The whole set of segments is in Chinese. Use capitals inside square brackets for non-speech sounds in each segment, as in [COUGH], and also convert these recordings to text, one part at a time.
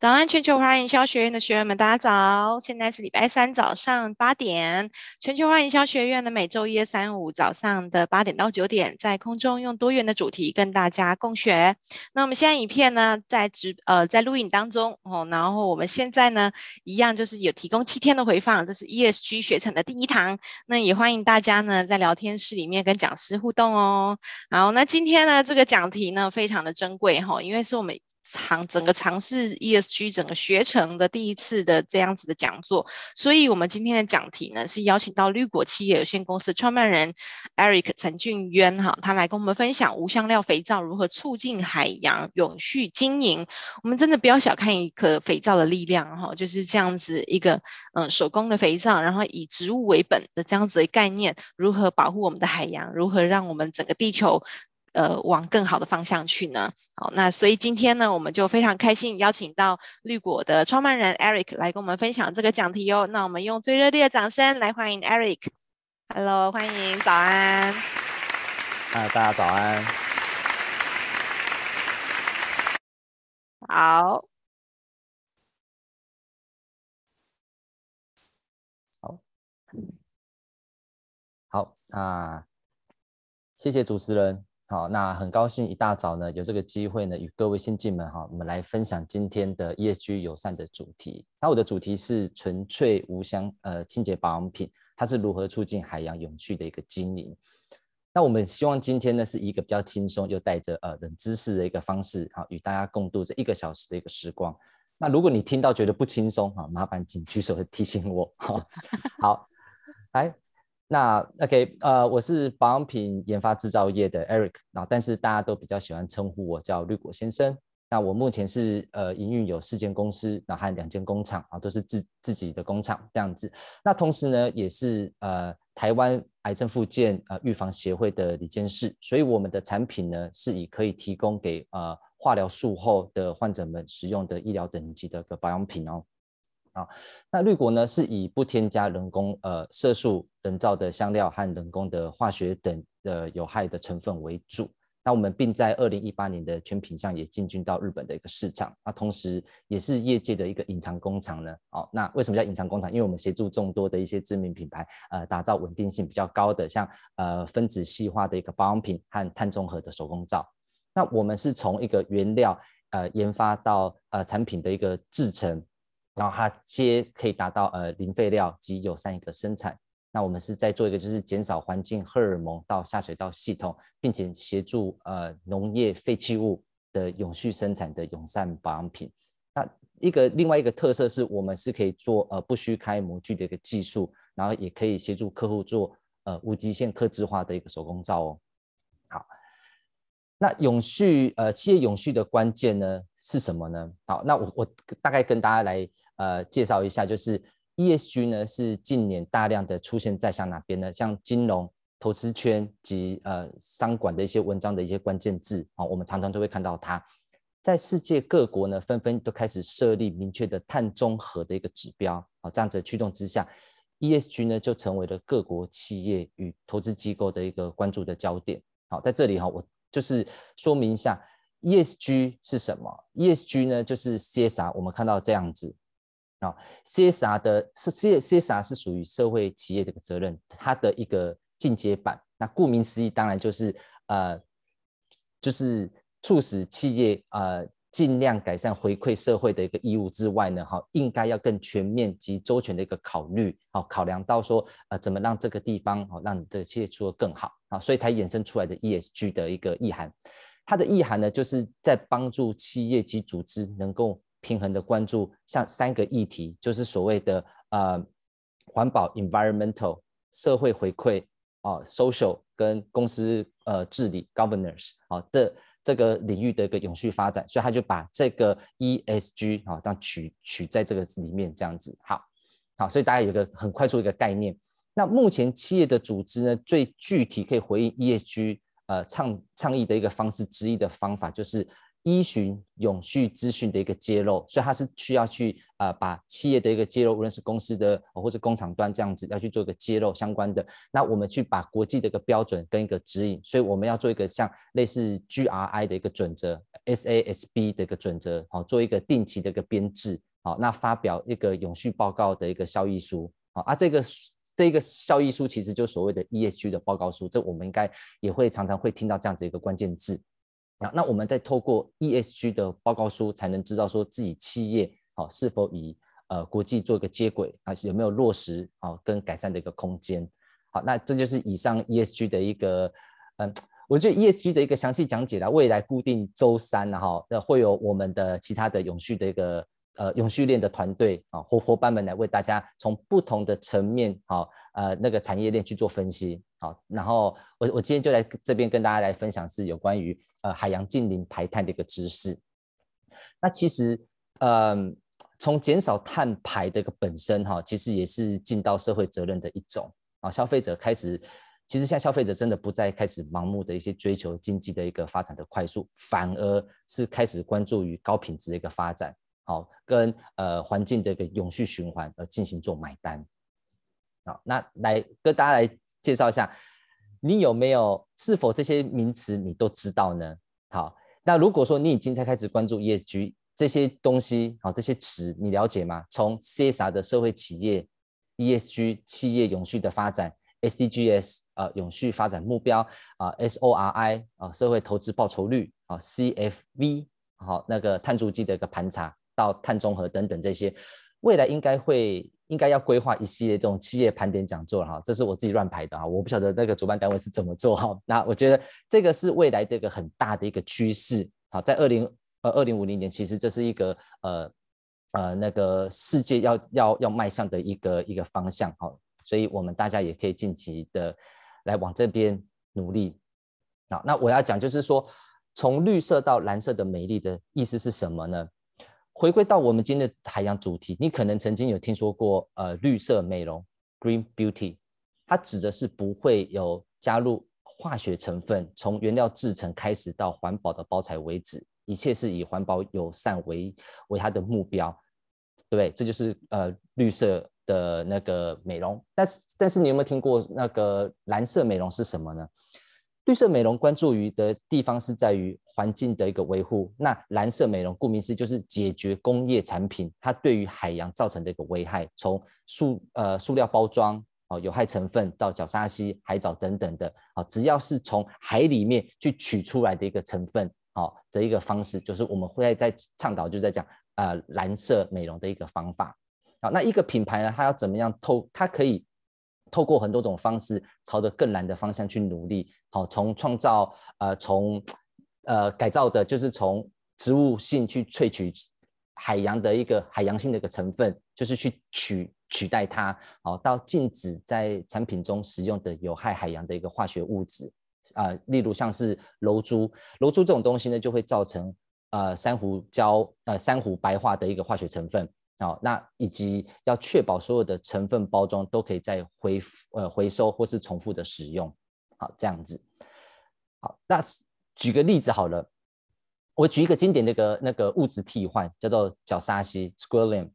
早安，全球化营销学院的学员们，大家早！现在是礼拜三早上八点，全球化营销学院的每周一、二、三、五早上的八点到九点，在空中用多元的主题跟大家共学。那我们现在影片呢，在直呃在录影当中哦，然后我们现在呢，一样就是有提供七天的回放，这是 ESG 学程的第一堂。那也欢迎大家呢，在聊天室里面跟讲师互动哦。好，那今天呢，这个讲题呢，非常的珍贵哈、哦，因为是我们。尝整个尝试 ESG 整个学程的第一次的这样子的讲座，所以我们今天的讲题呢是邀请到绿果企业有限公司创办人 Eric 陈俊渊哈，他来跟我们分享无香料肥皂如何促进海洋永续经营。我们真的不要小看一颗肥皂的力量哈，就是这样子一个嗯手工的肥皂，然后以植物为本的这样子的概念，如何保护我们的海洋，如何让我们整个地球。呃，往更好的方向去呢？好，那所以今天呢，我们就非常开心邀请到绿果的创办人 Eric 来跟我们分享这个讲题哦。那我们用最热烈的掌声来欢迎 Eric。Hello，欢迎，早安。嗨，大家早安。好。好。好，那谢谢主持人。好，那很高兴一大早呢，有这个机会呢，与各位新进们哈，我们来分享今天的 ESG 友善的主题。那我的主题是纯粹无香呃清洁保养品，它是如何促进海洋永续的一个经营。那我们希望今天呢，是一个比较轻松又带着呃冷知识的一个方式，哈，与大家共度这一个小时的一个时光。那如果你听到觉得不轻松哈，麻烦请举手提醒我哈。[LAUGHS] 好，来。那 OK，呃，我是保养品研发制造业的 Eric，然后但是大家都比较喜欢称呼我叫绿果先生。那我目前是呃营运有四间公司，然后还有两间工厂啊，都是自自己的工厂这样子。那同时呢，也是呃台湾癌症复健呃预防协会的理监事，所以我们的产品呢是以可以提供给呃化疗术后的患者们使用的医疗等级的个保养品哦。啊，那绿果呢是以不添加人工呃色素、人造的香料和人工的化学等的有害的成分为主。那我们并在二零一八年的全品项也进军到日本的一个市场。那同时也是业界的一个隐藏工厂呢。哦，那为什么叫隐藏工厂？因为我们协助众多的一些知名品牌呃打造稳定性比较高的像呃分子细化的一个保养品和碳中和的手工皂。那我们是从一个原料呃研发到呃产品的一个制成。然后它皆可以达到呃零废料及友善一个生产。那我们是在做一个就是减少环境荷尔蒙到下水道系统，并且协助呃农业废弃物的永续生产的友善保养品。那一个另外一个特色是我们是可以做呃不需开模具的一个技术，然后也可以协助客户做呃无极限刻字化的一个手工皂哦。那永续呃，企业永续的关键呢是什么呢？好，那我我大概跟大家来呃介绍一下，就是 ESG 呢是近年大量的出现在像哪边呢？像金融、投资圈及呃商管的一些文章的一些关键字啊，我们常常都会看到它。在世界各国呢，纷纷都开始设立明确的碳中和的一个指标啊，这样子的驱动之下，ESG 呢就成为了各国企业与投资机构的一个关注的焦点。好，在这里哈，我。就是说明一下，ESG 是什么？ESG 呢，就是 CSR。我们看到这样子啊，CSR 的是 CSR 是属于社会企业这个责任，它的一个进阶版。那顾名思义，当然就是呃，就是促使企业呃尽量改善回馈社会的一个义务之外呢，哈，应该要更全面及周全的一个考虑，好，考量到说呃，怎么让这个地方好，让你这个企业做得更好。啊，所以才衍生出来的 ESG 的一个意涵，它的意涵呢，就是在帮助企业及组织能够平衡的关注像三个议题，就是所谓的呃环保 （environmental）、社会回馈啊、（social） 跟公司呃治理 （governance） 啊的这个领域的一个永续发展，所以他就把这个 ESG 啊当取取在这个里面这样子。好，好，所以大家有个很快速一个概念。那目前企业的组织呢，最具体可以回应 ESG 呃倡倡议的一个方式之一的方法，就是依循永续资讯的一个揭露，所以它是需要去呃把企业的一个揭露，无论是公司的或者工厂端这样子要去做一个揭露相关的。那我们去把国际的一个标准跟一个指引，所以我们要做一个像类似 GRI 的一个准则，SASB 的一个准则，好，做一个定期的一个编制，好，那发表一个永续报告的一个效益书，好，啊这个这个效益书其实就所谓的 ESG 的报告书，这我们应该也会常常会听到这样子一个关键字。那那我们再透过 ESG 的报告书，才能知道说自己企业好是否与呃国际做一个接轨，还是有没有落实啊跟改善的一个空间。好，那这就是以上 ESG 的一个嗯，我觉得 ESG 的一个详细讲解了。未来固定周三哈，那会有我们的其他的永续的一个。呃，永续链的团队啊，伙伙伴们来为大家从不同的层面，好，呃，那个产业链去做分析，好，然后我我今天就来这边跟大家来分享是有关于呃海洋近邻排碳的一个知识。那其实，嗯，从减少碳排的一个本身哈，其实也是尽到社会责任的一种啊。消费者开始，其实现在消费者真的不再开始盲目的一些追求经济的一个发展的快速，反而是开始关注于高品质的一个发展。好，跟呃环境的一个永续循环而进行做买单。好，那来跟大家来介绍一下，你有没有是否这些名词你都知道呢？好，那如果说你已经在开始关注 ESG 这些东西，好，这些词你了解吗？从 CSR 的社会企业，ESG 企业永续的发展，SDGs 啊、永续发展目标啊、，SORI 啊、社会投资报酬率啊、，CFV 好那个碳足迹的一个盘查。到碳中和等等这些，未来应该会应该要规划一系列这种企业盘点讲座了哈，这是我自己乱排的哈，我不晓得那个主办单位是怎么做哈。那我觉得这个是未来的一个很大的一个趋势。好，在二零呃二零五零年，其实这是一个呃呃那个世界要要要迈向的一个一个方向哈，所以我们大家也可以尽情的来往这边努力。好，那我要讲就是说，从绿色到蓝色的美丽的意思是什么呢？回归到我们今天的海洋主题，你可能曾经有听说过，呃，绿色美容 （Green Beauty），它指的是不会有加入化学成分，从原料制成开始到环保的包材为止，一切是以环保友善为为它的目标，对不对？这就是呃绿色的那个美容。但是，但是你有没有听过那个蓝色美容是什么呢？绿色美容关注于的地方是在于环境的一个维护，那蓝色美容顾名思义就是解决工业产品它对于海洋造成的一个危害，从塑呃塑料包装哦有害成分到角鲨烯、海藻等等的啊，只要是从海里面去取出来的一个成分哦的一个方式，就是我们会在倡导就在讲呃蓝色美容的一个方法好，那一个品牌呢，它要怎么样透，它可以。透过很多种方式，朝着更蓝的方向去努力。好，从创造呃，从呃改造的，就是从植物性去萃取海洋的一个海洋性的一个成分，就是去取取代它。好，到禁止在产品中使用的有害海洋的一个化学物质啊、例如像是楼珠，楼珠这种东西呢，就会造成呃珊瑚礁呃珊瑚白化的一个化学成分。好，那以及要确保所有的成分包装都可以再回呃回收或是重复的使用，好，这样子。好，那举个例子好了，我举一个经典的个那个物质替换，叫做角鲨烯 （Squalene）。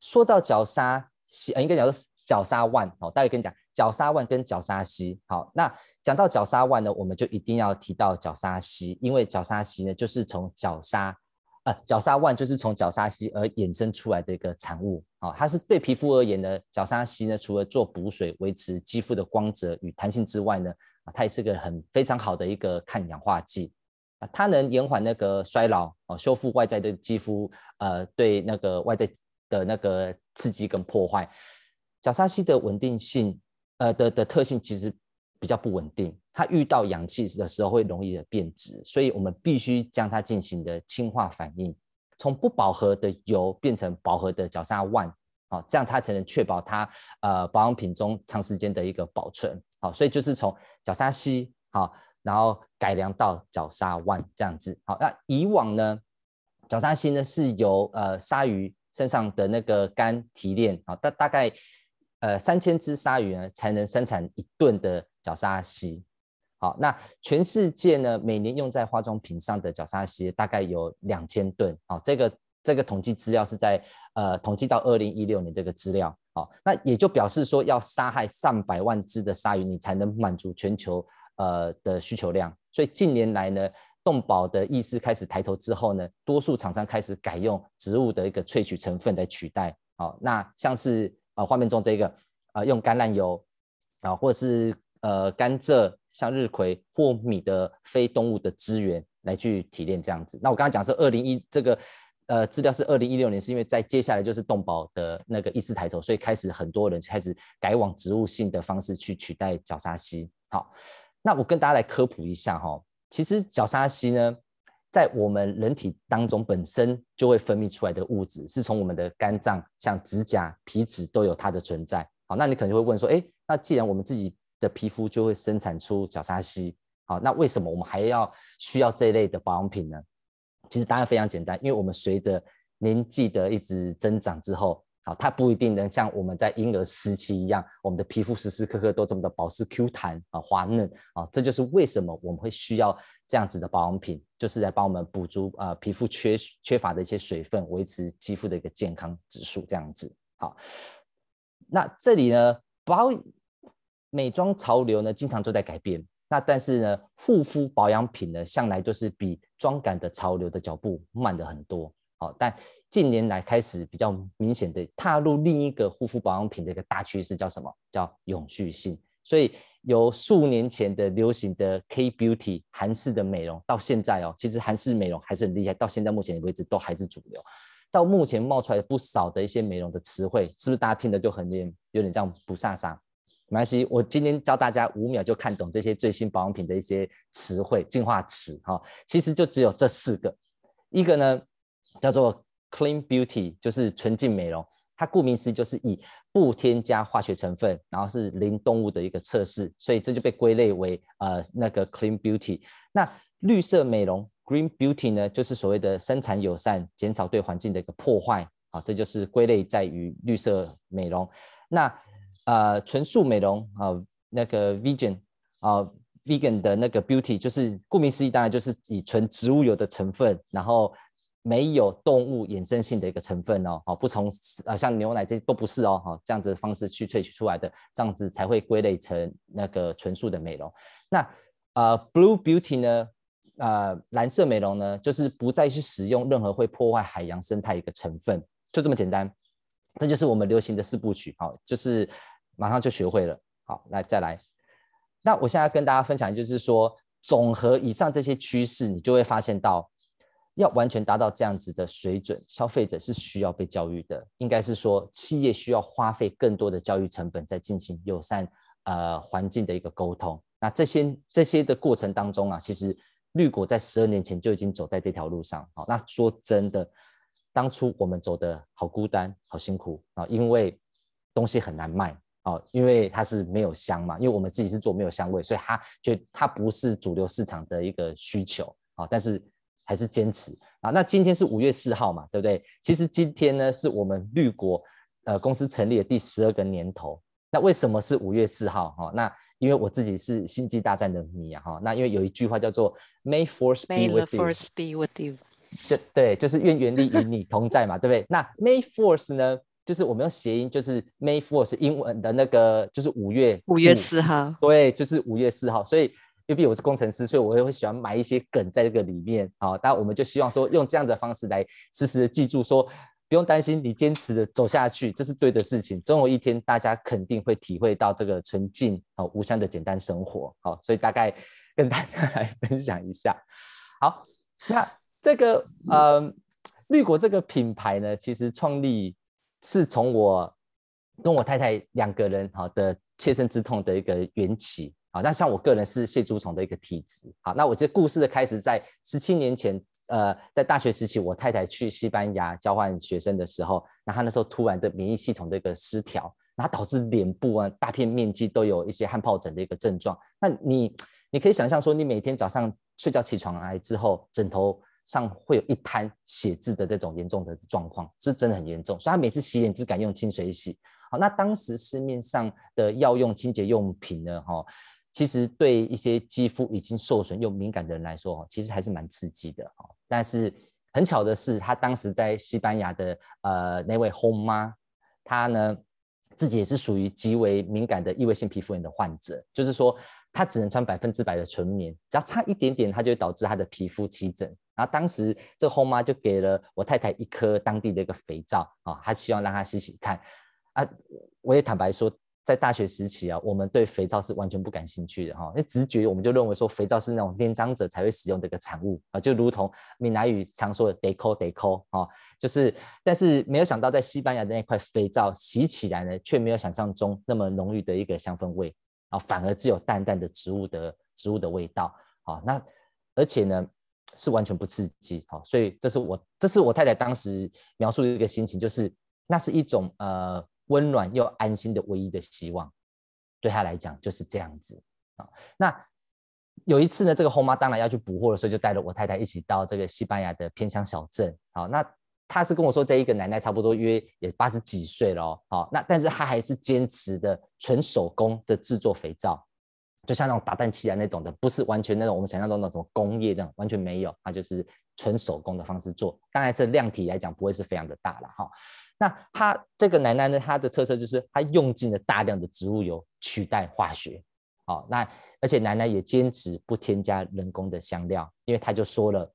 说到角鲨烯，呃，应该讲是角鲨烷。好，待会跟你讲角鲨烷跟角鲨烯。好，那讲到角鲨烷呢，我们就一定要提到角鲨烯，因为角鲨烯呢就是从角鲨。呃，角鲨烷就是从角鲨烯而衍生出来的一个产物，哦，它是对皮肤而言呢，角鲨烯呢，除了做补水、维持肌肤的光泽与弹性之外呢，啊，它也是个很非常好的一个抗氧化剂，啊，它能延缓那个衰老，哦，修复外在的肌肤，呃，对那个外在的那个刺激跟破坏，角鲨烯的稳定性，呃的的特性其实比较不稳定。它遇到氧气的时候会容易的变质，所以我们必须将它进行的氢化反应，从不饱和的油变成饱和的角鲨烷，哦，这样它才能确保它呃保养品中长时间的一个保存，好，所以就是从角鲨烯好，然后改良到角鲨烷这样子，好，那以往呢，角鲨烯呢是由呃鲨鱼身上的那个肝提炼，好，大大概呃三千只鲨鱼呢才能生产一吨的角鲨烯。好，那全世界呢，每年用在化妆品上的角鲨烯大概有两千吨。好，这个这个统计资料是在呃统计到二零一六年这个资料。好，那也就表示说，要杀害上百万只的鲨鱼，你才能满足全球呃的需求量。所以近年来呢，动保的意识开始抬头之后呢，多数厂商开始改用植物的一个萃取成分来取代。好，那像是呃画面中这个呃用橄榄油啊，或者是呃甘蔗。向日葵或米的非动物的资源来去提炼这样子。那我刚刚讲是二零一这个呃资料是二零一六年，是因为在接下来就是动保的那个意识抬头，所以开始很多人开始改往植物性的方式去取代角鲨烯。好，那我跟大家来科普一下哈，其实角鲨烯呢，在我们人体当中本身就会分泌出来的物质，是从我们的肝脏、像指甲、皮脂都有它的存在。好，那你可能会问说，哎，那既然我们自己的皮肤就会生产出角鲨烯，好，那为什么我们还要需要这一类的保养品呢？其实答案非常简单，因为我们随着年纪的一直增长之后，好，它不一定能像我们在婴儿时期一样，我们的皮肤时时刻刻都这么的保湿 Q 弹啊滑嫩啊，这就是为什么我们会需要这样子的保养品，就是来帮我们补足啊皮肤缺缺乏的一些水分，维持肌肤的一个健康指数这样子。好，那这里呢保。美妆潮流呢，经常都在改变。那但是呢，护肤保养品呢，向来就是比妆感的潮流的脚步慢得很多。好，但近年来开始比较明显的踏入另一个护肤保养品的一个大趋势，叫什么？叫永续性。所以由数年前的流行的 K Beauty 韩式的美容，到现在哦，其实韩式美容还是很厉害，到现在目前为止都还是主流。到目前冒出来不少的一些美容的词汇，是不是大家听的就很有点有点这样不飒飒？没关系，我今天教大家五秒就看懂这些最新保养品的一些词汇、进化词哈。其实就只有这四个，一个呢叫做 Clean Beauty，就是纯净美容。它顾名思义就是以不添加化学成分，然后是零动物的一个测试，所以这就被归类为呃那个 Clean Beauty。那绿色美容 Green Beauty 呢，就是所谓的生产友善，减少对环境的一个破坏啊，这就是归类在于绿色美容。那呃，纯素美容啊，那个 vegan 啊，vegan 的那个 beauty 就是顾名思义，当然就是以纯植物油的成分，然后没有动物衍生性的一个成分哦，好，不从啊像牛奶这些都不是哦，好，这样子的方式去萃取出来的，这样子才会归类成那个纯素的美容。那呃，blue beauty 呢，呃，蓝色美容呢，就是不再去使用任何会破坏海洋生态一个成分，就这么简单。这就是我们流行的四部曲，好，就是。马上就学会了，好，来再来。那我现在跟大家分享，就是说，总和以上这些趋势，你就会发现到，要完全达到这样子的水准，消费者是需要被教育的。应该是说，企业需要花费更多的教育成本，在进行友善呃环境的一个沟通。那这些这些的过程当中啊，其实绿果在十二年前就已经走在这条路上。好，那说真的，当初我们走的好孤单，好辛苦啊，因为东西很难卖。哦，因为它是没有香嘛，因为我们自己是做没有香味，所以它就它不是主流市场的一个需求啊、哦，但是还是坚持啊。那今天是五月四号嘛，对不对？其实今天呢是我们绿果呃公司成立的第十二个年头。那为什么是五月四号？哈、哦，那因为我自己是星际大战的迷啊，哈、哦。那因为有一句话叫做 May Force be with you，, Force be with you. 就对，就是愿原力与你同在嘛，对不对？那 May Force 呢？就是我们用谐音，就是 May Fourth 英文的那个，就是五月五月四号，对，就是五月四号。所以，因为我是工程师，所以我也会喜欢埋一些梗在这个里面。好，当然我们就希望说，用这样的方式来时时的记住说，说不用担心，你坚持的走下去，这是对的事情。总有一天，大家肯定会体会到这个纯净、好无香的简单生活。好，所以大概 [LAUGHS] 跟大家来分享一下。好，那这个呃，绿果这个品牌呢，其实创立。是从我跟我太太两个人好的切身之痛的一个缘起啊。那像我个人是蟹足虫的一个体质。好，那我这故事的开始在十七年前，呃，在大学时期，我太太去西班牙交换学生的时候，那她那时候突然的免疫系统的一个失调，然后导致脸部啊大片面积都有一些汗疱疹的一个症状。那你你可以想象说，你每天早上睡觉起床来之后，枕头。上会有一滩血渍的这种严重的状况，是真的很严重，所以他每次洗脸只敢用清水洗。好，那当时市面上的药用清洁用品呢，哈，其实对一些肌肤已经受损又敏感的人来说，其实还是蛮刺激的。但是很巧的是，他当时在西班牙的呃那位后妈，她呢自己也是属于极为敏感的异位性皮肤炎的患者，就是说她只能穿百分之百的纯棉，只要差一点点，她就会导致她的皮肤起疹。然后当时这后妈就给了我太太一颗当地的一个肥皂啊，她希望让她洗洗看啊。我也坦白说。在大学时期啊，我们对肥皂是完全不感兴趣的哈，那直觉我们就认为说肥皂是那种年长者才会使用的一个产物啊，就如同闽南语常说的 “deco deco” 啊，就是，但是没有想到在西班牙的那块肥皂洗起来呢，却没有想象中那么浓郁的一个香氛味啊，反而只有淡淡的植物的植物的味道啊，那而且呢是完全不刺激啊，所以这是我这是我太太当时描述的一个心情，就是那是一种呃。温暖又安心的唯一的希望，对她来讲就是这样子啊。那有一次呢，这个后妈当然要去补货的时候，就带着我太太一起到这个西班牙的偏乡小镇。好，那她是跟我说，这一个奶奶差不多约也八十几岁了哦。好，那但是她还是坚持的纯手工的制作肥皂，就像那种打蛋器啊那种的，不是完全那种我们想象中那种工业的，完全没有，它就是纯手工的方式做。当然，这量体来讲不会是非常的大了哈。那它这个奶奶呢，它的特色就是它用尽了大量的植物油取代化学，好，那而且奶奶也坚持不添加人工的香料，因为她就说了，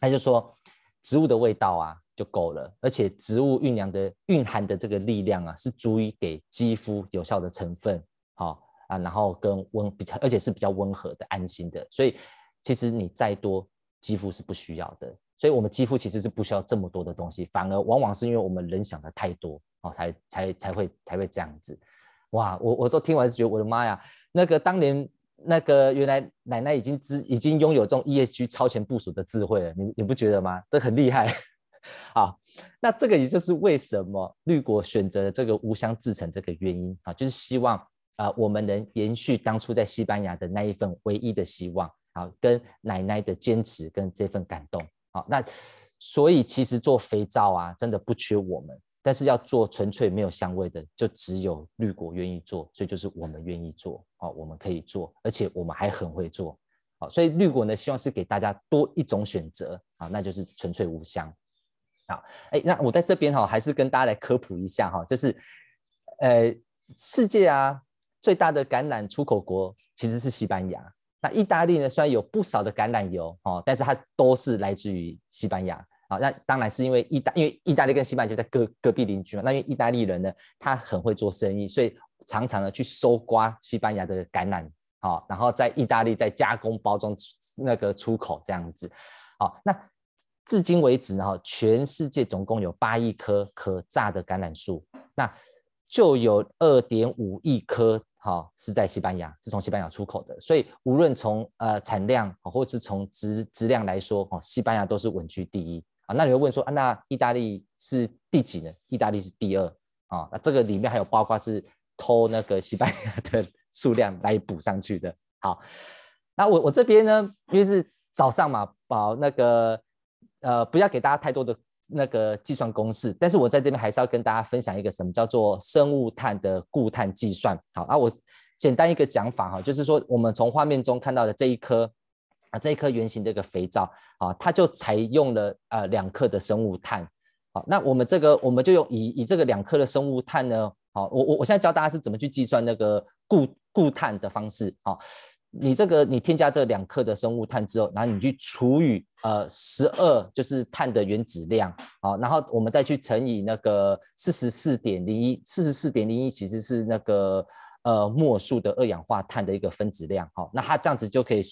她就说植物的味道啊就够了，而且植物酝酿的蕴含的这个力量啊是足以给肌肤有效的成分，好啊，然后跟温比较，而且是比较温和的、安心的，所以其实你再多肌肤是不需要的。所以，我们肌肤其实是不需要这么多的东西，反而往往是因为我们人想的太多哦，才才才会才会这样子。哇，我我说听完是觉得我的妈呀，那个当年那个原来奶奶已经知已经拥有这种 ESG 超前部署的智慧了，你你不觉得吗？这很厉害。[LAUGHS] 好，那这个也就是为什么绿果选择这个无香制成这个原因啊，就是希望、呃、我们能延续当初在西班牙的那一份唯一的希望啊，跟奶奶的坚持跟这份感动。好，那所以其实做肥皂啊，真的不缺我们，但是要做纯粹没有香味的，就只有绿果愿意做，所以就是我们愿意做，好，我们可以做，而且我们还很会做，好，所以绿果呢，希望是给大家多一种选择，啊，那就是纯粹无香，好，哎，那我在这边哈，还是跟大家来科普一下哈，就是，呃，世界啊最大的橄榄出口国其实是西班牙。那意大利呢？虽然有不少的橄榄油哦，但是它都是来自于西班牙啊。那当然是因为意大，因为意大利跟西班牙就在隔隔壁邻居嘛。那因为意大利人呢，他很会做生意，所以常常呢去搜刮西班牙的橄榄，好，然后在意大利再加工包装那个出口这样子。好，那至今为止呢，全世界总共有八亿棵可榨的橄榄树，那就有二点五亿棵。好，是在西班牙，是从西班牙出口的，所以无论从呃产量，或是从质质量来说，哦，西班牙都是稳居第一啊。那你会问说，啊，那意大利是第几呢？意大利是第二啊。那这个里面还有包括是偷那个西班牙的 [LAUGHS] 数量来补上去的。好，那我我这边呢，因为是早上嘛，保那个呃，不要给大家太多的。那个计算公式，但是我在这边还是要跟大家分享一个什么叫做生物碳的固碳计算。好，那我简单一个讲法哈，就是说我们从画面中看到的这一颗啊，这一颗圆形的一个肥皂啊，它就采用了呃两克的生物碳。好，那我们这个我们就用以以这个两克的生物碳呢，好，我我我现在教大家是怎么去计算那个固固碳的方式啊。你这个，你添加这两克的生物碳之后，然后你去除以呃十二，就是碳的原子量，好，然后我们再去乘以那个四十四点零一，四十四点零一其实是那个呃末数的二氧化碳的一个分子量，好，那它这样子就可以，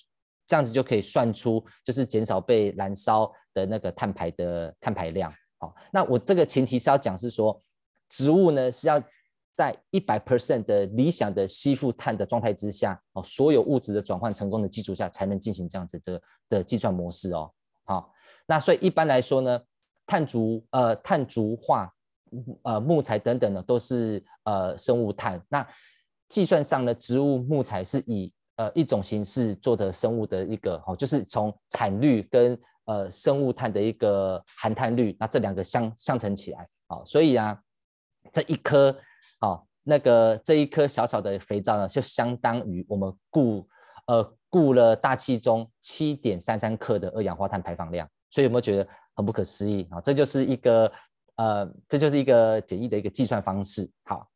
这样子就可以算出就是减少被燃烧的那个碳排的碳排量，好，那我这个前提是要讲是说，植物呢是要。在一百 percent 的理想的吸附碳的状态之下，哦，所有物质的转换成功的基础下，才能进行这样子的的计算模式哦。好，那所以一般来说呢，碳足呃碳足化呃木材等等呢，都是呃生物碳。那计算上呢，植物木材是以呃一种形式做的生物的一个哦，就是从产率跟呃生物碳的一个含碳率，那这两个相相乘起来，好，所以啊，这一颗。好，那个这一颗小小的肥皂呢，就相当于我们顾呃顾了大气中七点三三克的二氧化碳排放量。所以有没有觉得很不可思议啊？这就是一个呃，这就是一个简易的一个计算方式。好，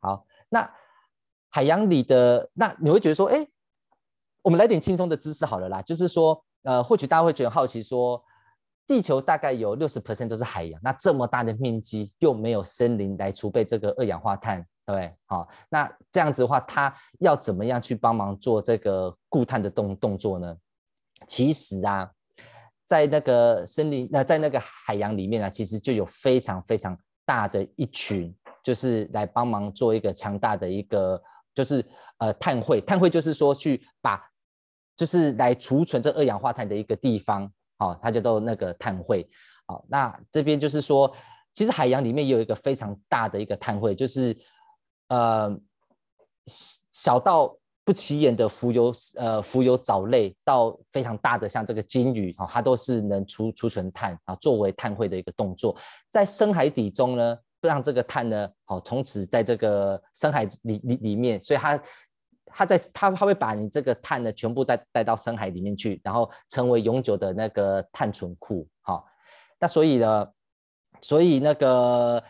好，那海洋里的那你会觉得说，哎，我们来点轻松的知识好了啦，就是说，呃，或许大家会觉得好奇说。地球大概有六十 percent 都是海洋，那这么大的面积又没有森林来储备这个二氧化碳，对对？好，那这样子的话，它要怎么样去帮忙做这个固碳的动动作呢？其实啊，在那个森林，那在那个海洋里面啊，其实就有非常非常大的一群，就是来帮忙做一个强大的一个，就是呃碳汇，碳汇就是说去把，就是来储存这二氧化碳的一个地方。好，它叫做那个碳汇。好，那这边就是说，其实海洋里面也有一个非常大的一个碳汇，就是呃小到不起眼的浮游呃浮游藻类，到非常大的像这个鲸鱼啊，它都是能储储存碳啊，作为碳汇的一个动作。在深海底中呢，让这个碳呢，好从此在这个深海里里里面，所以它。它在它它会把你这个碳呢全部带带到深海里面去，然后成为永久的那个碳存库。好，那所以呢，所以那个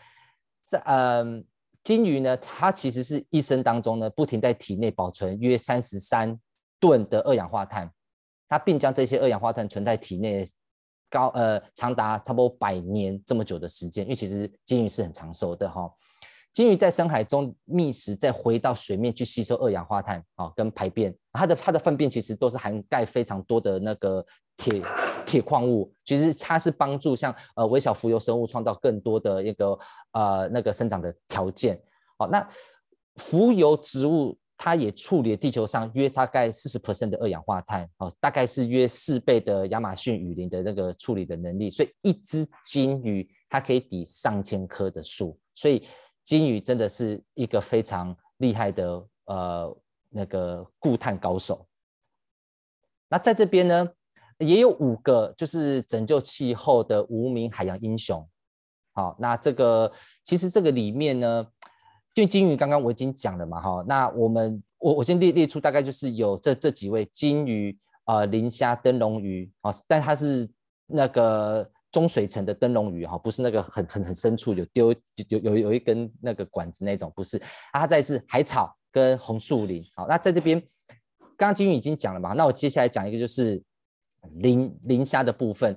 在嗯，鲸鱼呢，它其实是一生当中呢不停在体内保存约三十三吨的二氧化碳，它并将这些二氧化碳存在体内高呃长达差不多百年这么久的时间，因为其实鲸鱼是很长寿的哈。鲸鱼在深海中觅食，再回到水面去吸收二氧化碳啊，跟排便。它的它的粪便其实都是含钙非常多的那个铁铁矿物，其实它是帮助像呃微小浮游生物创造更多的一个呃那个生长的条件。好，那浮游植物它也处理了地球上约大概四十 percent 的二氧化碳，哦，大概是约四倍的亚马逊雨林的那个处理的能力。所以一只鲸鱼它可以抵上千棵的树，所以。金鱼真的是一个非常厉害的呃那个固碳高手。那在这边呢，也有五个就是拯救气候的无名海洋英雄。好，那这个其实这个里面呢，就金鱼刚刚我已经讲了嘛，哈，那我们我我先列列出大概就是有这这几位金鱼啊、呃、磷虾、灯笼鱼啊，但它是那个。中水层的灯笼鱼哈，不是那个很很很深处有丢有有有一根那个管子那种，不是，它在是海草跟红树林。好，那在这边，刚刚金鱼已经讲了嘛，那我接下来讲一个就是磷磷虾的部分，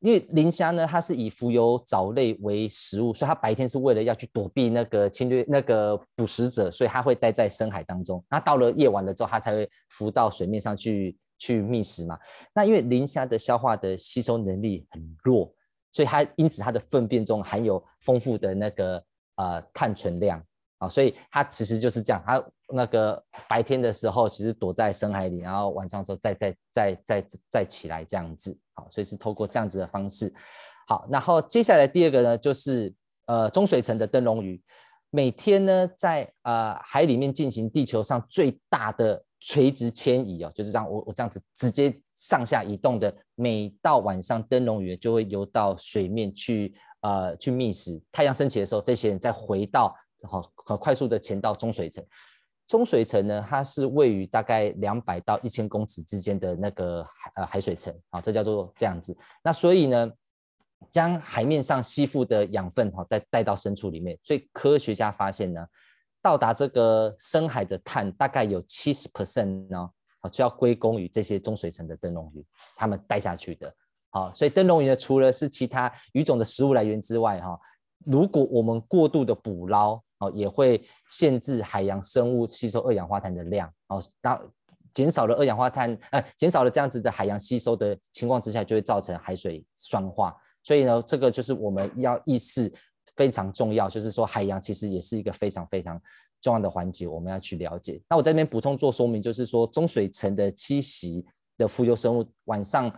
因为磷虾呢，它是以浮游藻类为食物，所以它白天是为了要去躲避那个侵略那个捕食者，所以它会待在深海当中。那到了夜晚了之后，它才会浮到水面上去去觅食嘛。那因为磷虾的消化的吸收能力很弱。所以它因此它的粪便中含有丰富的那个呃碳存量。啊，所以它其实就是这样，它那个白天的时候其实躲在深海里，然后晚上时候再再再再再起来这样子，好，所以是透过这样子的方式。好，然后接下来第二个呢，就是呃中水层的灯笼鱼，每天呢在呃海里面进行地球上最大的垂直迁移哦，就是这样，我我这样子直接上下移动的，每到晚上灯笼鱼就会游到水面去，呃，去觅食。太阳升起的时候，这些人再回到，好，很快速的潜到中水层。中水层呢，它是位于大概两百到一千公尺之间的那个海呃海水层，啊，这叫做这样子。那所以呢，将海面上吸附的养分哈，再带到深处里面。所以科学家发现呢。到达这个深海的碳大概有七十 percent 呢，好，就要归功于这些中水层的灯笼鱼，他们带下去的。好，所以灯笼鱼呢，除了是其他鱼种的食物来源之外，哈，如果我们过度的捕捞，哦，也会限制海洋生物吸收二氧化碳的量，哦，然后减少了二氧化碳，呃，减少了这样子的海洋吸收的情况之下，就会造成海水酸化。所以呢，这个就是我们要意识。非常重要，就是说海洋其实也是一个非常非常重要的环节，我们要去了解。那我在这边补充做说明，就是说中水层的栖息的浮游生物，晚上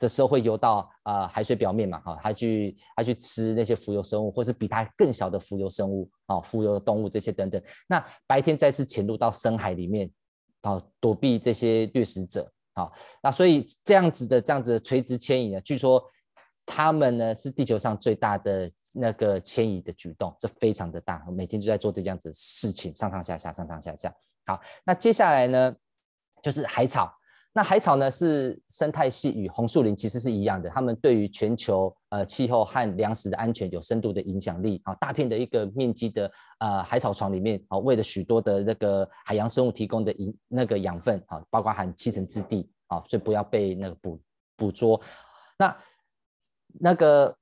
的时候会游到啊、海水表面嘛，哈，它去它去吃那些浮游生物，或是比它更小的浮游生物，啊，浮游的动物这些等等。那白天再次潜入到深海里面，啊，躲避这些掠食者，啊，那所以这样子的这样子的垂直迁移呢，据说。他们呢是地球上最大的那个迁移的举动，这非常的大，每天就在做这样子事情，上上下下，上上下下。好，那接下来呢就是海草。那海草呢是生态系与红树林其实是一样的，它们对于全球呃气候和粮食的安全有深度的影响力啊。大片的一个面积的呃海草床里面啊，为了许多的那个海洋生物提供的营那个养分啊，包括含七成之地啊，所以不要被那个捕捕捉。那那个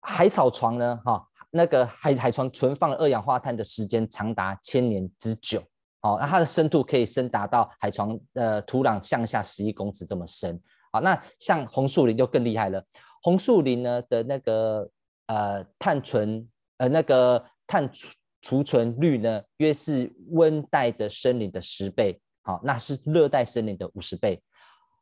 海草床呢？哈，那个海海床存放二氧化碳的时间长达千年之久。哦，那它的深度可以深达到海床的土壤向下十一公尺这么深。好，那像红树林就更厉害了。红树林呢的那个呃碳存呃那个碳储储存率呢，约是温带的森林的十倍。好，那是热带森林的五十倍。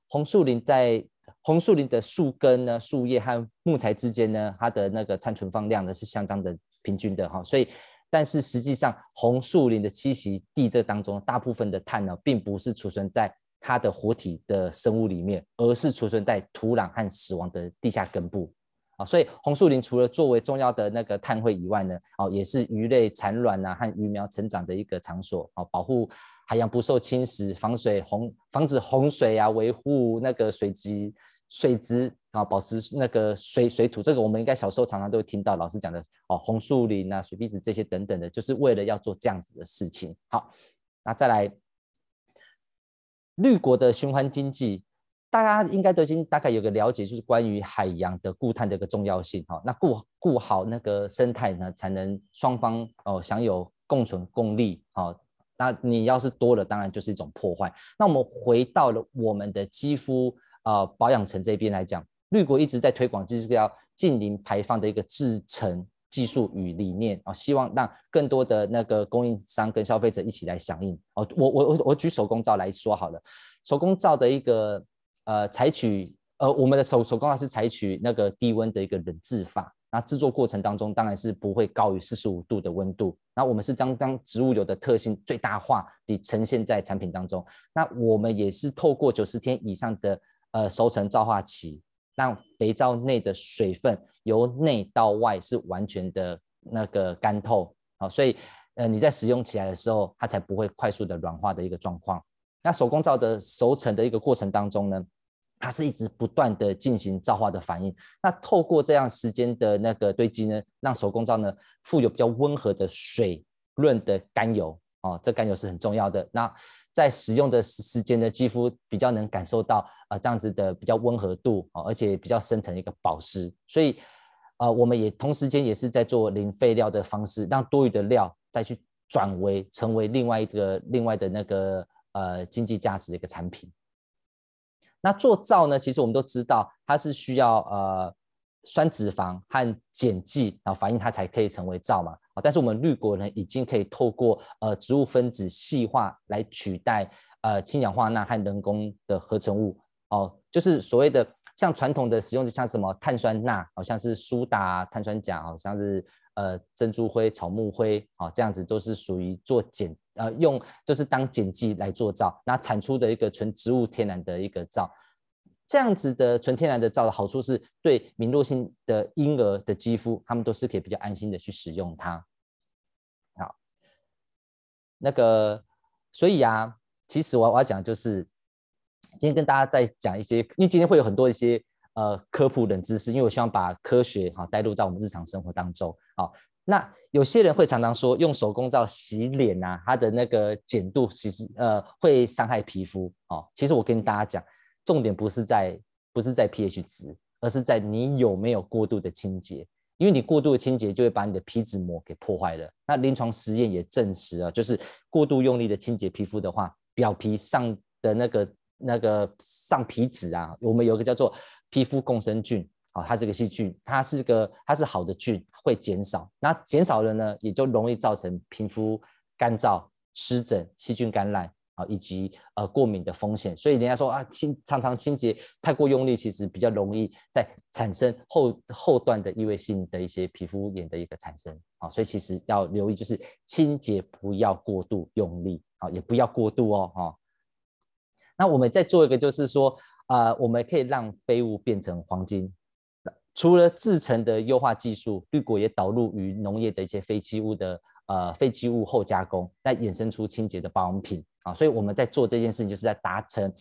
红树林在红树林的树根呢、树叶和木材之间呢，它的那个碳存放量呢是相当的平均的哈，所以，但是实际上红树林的栖息地这当中，大部分的碳呢，并不是储存在它的活体的生物里面，而是储存在土壤和死亡的地下根部啊，所以红树林除了作为重要的那个碳汇以外呢，哦，也是鱼类产卵啊和鱼苗成长的一个场所啊，保护。海洋不受侵蚀，防水洪，防止洪水啊，维护那个水质水质啊，保持那个水水土。这个我们应该小时候常常都会听到老师讲的哦，红树林啊，水壁子这些等等的，就是为了要做这样子的事情。好，那再来绿国的循环经济，大家应该都已经大概有个了解，就是关于海洋的固碳的一个重要性。哈，那顾顾好那个生态呢，才能双方哦享有共存共利。好。那你要是多了，当然就是一种破坏。那我们回到了我们的肌肤呃保养层这边来讲，绿国一直在推广就是要近零排放的一个制程技术与理念啊，希望让更多的那个供应商跟消费者一起来响应哦。我我我我举手工皂来说好了，手工皂的一个呃采取呃我们的手手工皂是采取那个低温的一个冷制法。那制作过程当中，当然是不会高于四十五度的温度。那我们是将当植物油的特性最大化地呈现在产品当中。那我们也是透过九十天以上的呃熟成皂化期，让肥皂内的水分由内到外是完全的那个干透啊，所以呃你在使用起来的时候，它才不会快速的软化的一个状况。那手工皂的熟成的一个过程当中呢，它是一直不断的进行皂化的反应，那透过这样时间的那个堆积呢，让手工皂呢富有比较温和的水润的甘油哦，这甘油是很重要的。那在使用的时间呢，肌肤比较能感受到啊、这样子的比较温和度哦，而且比较深层的一个保湿。所以呃，我们也同时间也是在做零废料的方式，让多余的料再去转为成为另外一个另外的那个呃经济价值的一个产品。那做皂呢，其实我们都知道，它是需要呃酸脂肪和碱剂啊反应，它才可以成为皂嘛。啊，但是我们绿果呢，已经可以透过呃植物分子细化来取代呃氢氧化钠和人工的合成物哦，就是所谓的像传统的使用的像什么碳酸钠，好像是苏打、碳酸钾，好像是呃珍珠灰、草木灰啊，这样子都是属于做碱。呃，用就是当碱剂来做皂，那产出的一个纯植物天然的一个皂，这样子的纯天然的皂的好处是对敏弱性的婴儿的肌肤，他们都是可以比较安心的去使用它。好，那个，所以啊，其实我我要讲就是，今天跟大家再讲一些，因为今天会有很多一些呃科普冷知识，因为我希望把科学哈带入到我们日常生活当中，好。那有些人会常常说，用手工皂洗脸啊，它的那个碱度其实呃会伤害皮肤哦。其实我跟大家讲，重点不是在不是在 pH 值，而是在你有没有过度的清洁。因为你过度的清洁就会把你的皮脂膜给破坏了。那临床实验也证实啊，就是过度用力的清洁皮肤的话，表皮上的那个那个上皮脂啊，我们有个叫做皮肤共生菌。啊，它这个细菌，它是个，它是好的菌，会减少。那减少了呢，也就容易造成皮肤干燥、湿疹、细菌感染啊，以及呃过敏的风险。所以人家说啊，清常常清洁太过用力，其实比较容易在产生后后段的异位性的一些皮肤炎的一个产生啊。所以其实要留意，就是清洁不要过度用力啊，也不要过度哦哈。那我们再做一个，就是说啊，我们可以让废物变成黄金。除了制成的优化技术，绿果也导入于农业的一些废弃物的呃废弃物后加工，再衍生出清洁的保养品啊。所以我们在做这件事情，就是在达成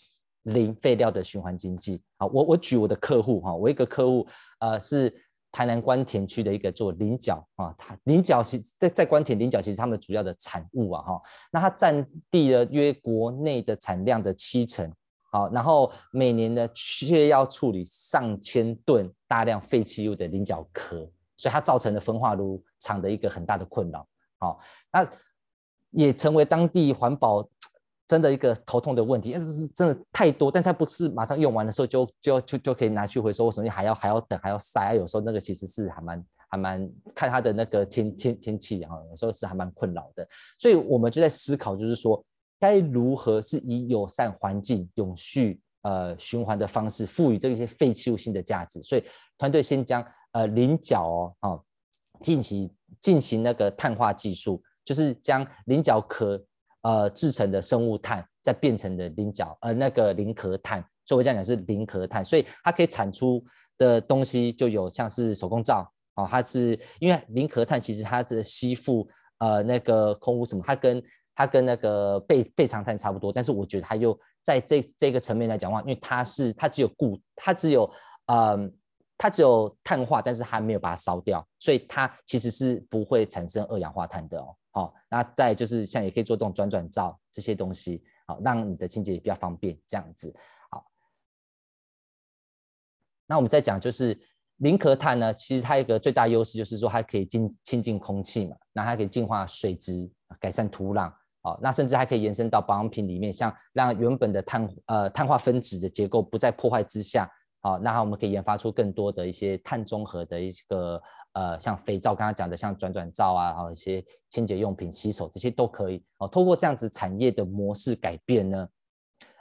零废料的循环经济啊。我我举我的客户哈，我一个客户呃是。台南官田区的一个做菱角啊，它菱角其在在官田菱角其实他们主要的产物啊哈，那它占地了约国内的产量的七成，好，然后每年呢却要处理上千吨大量废弃物的菱角壳，所以它造成了焚化炉厂的一个很大的困扰，好，那也成为当地环保。真的一个头痛的问题，但是真的太多，但是它不是马上用完的时候就就就就可以拿去回收，为什么还要还要等还要晒？有时候那个其实是还蛮还蛮看它的那个天天天气哈，有时候是还蛮困扰的。所以我们就在思考，就是说该如何是以友善环境、永续呃循环的方式，赋予这些废弃物新的价值。所以团队先将呃菱角哦啊进行进行那个碳化技术，就是将菱角壳。呃，制成的生物炭再变成的菱角，呃，那个菱壳炭，所以我这样讲是菱壳炭，所以它可以产出的东西就有像是手工皂哦，它是因为菱壳炭其实它的吸附呃那个空污什么，它跟它跟那个备备长炭差不多，但是我觉得它又在这这个层面来讲的话，因为它是它只有固，它只有呃它只有碳化，但是它没有把它烧掉，所以它其实是不会产生二氧化碳的哦。好，那再就是像也可以做这种转转灶这些东西，好，让你的清洁比较方便这样子。好，那我们再讲就是菱壳炭呢，其实它一个最大优势就是说它可以净清净空气嘛，那它可以净化水质，改善土壤，好，那甚至还可以延伸到保养品里面，像让原本的碳呃碳化分子的结构不在破坏之下，好，那我们可以研发出更多的一些碳中和的一个。呃，像肥皂，刚刚讲的像转转皂啊，还有一些清洁用品、洗手这些都可以哦。透过这样子产业的模式改变呢，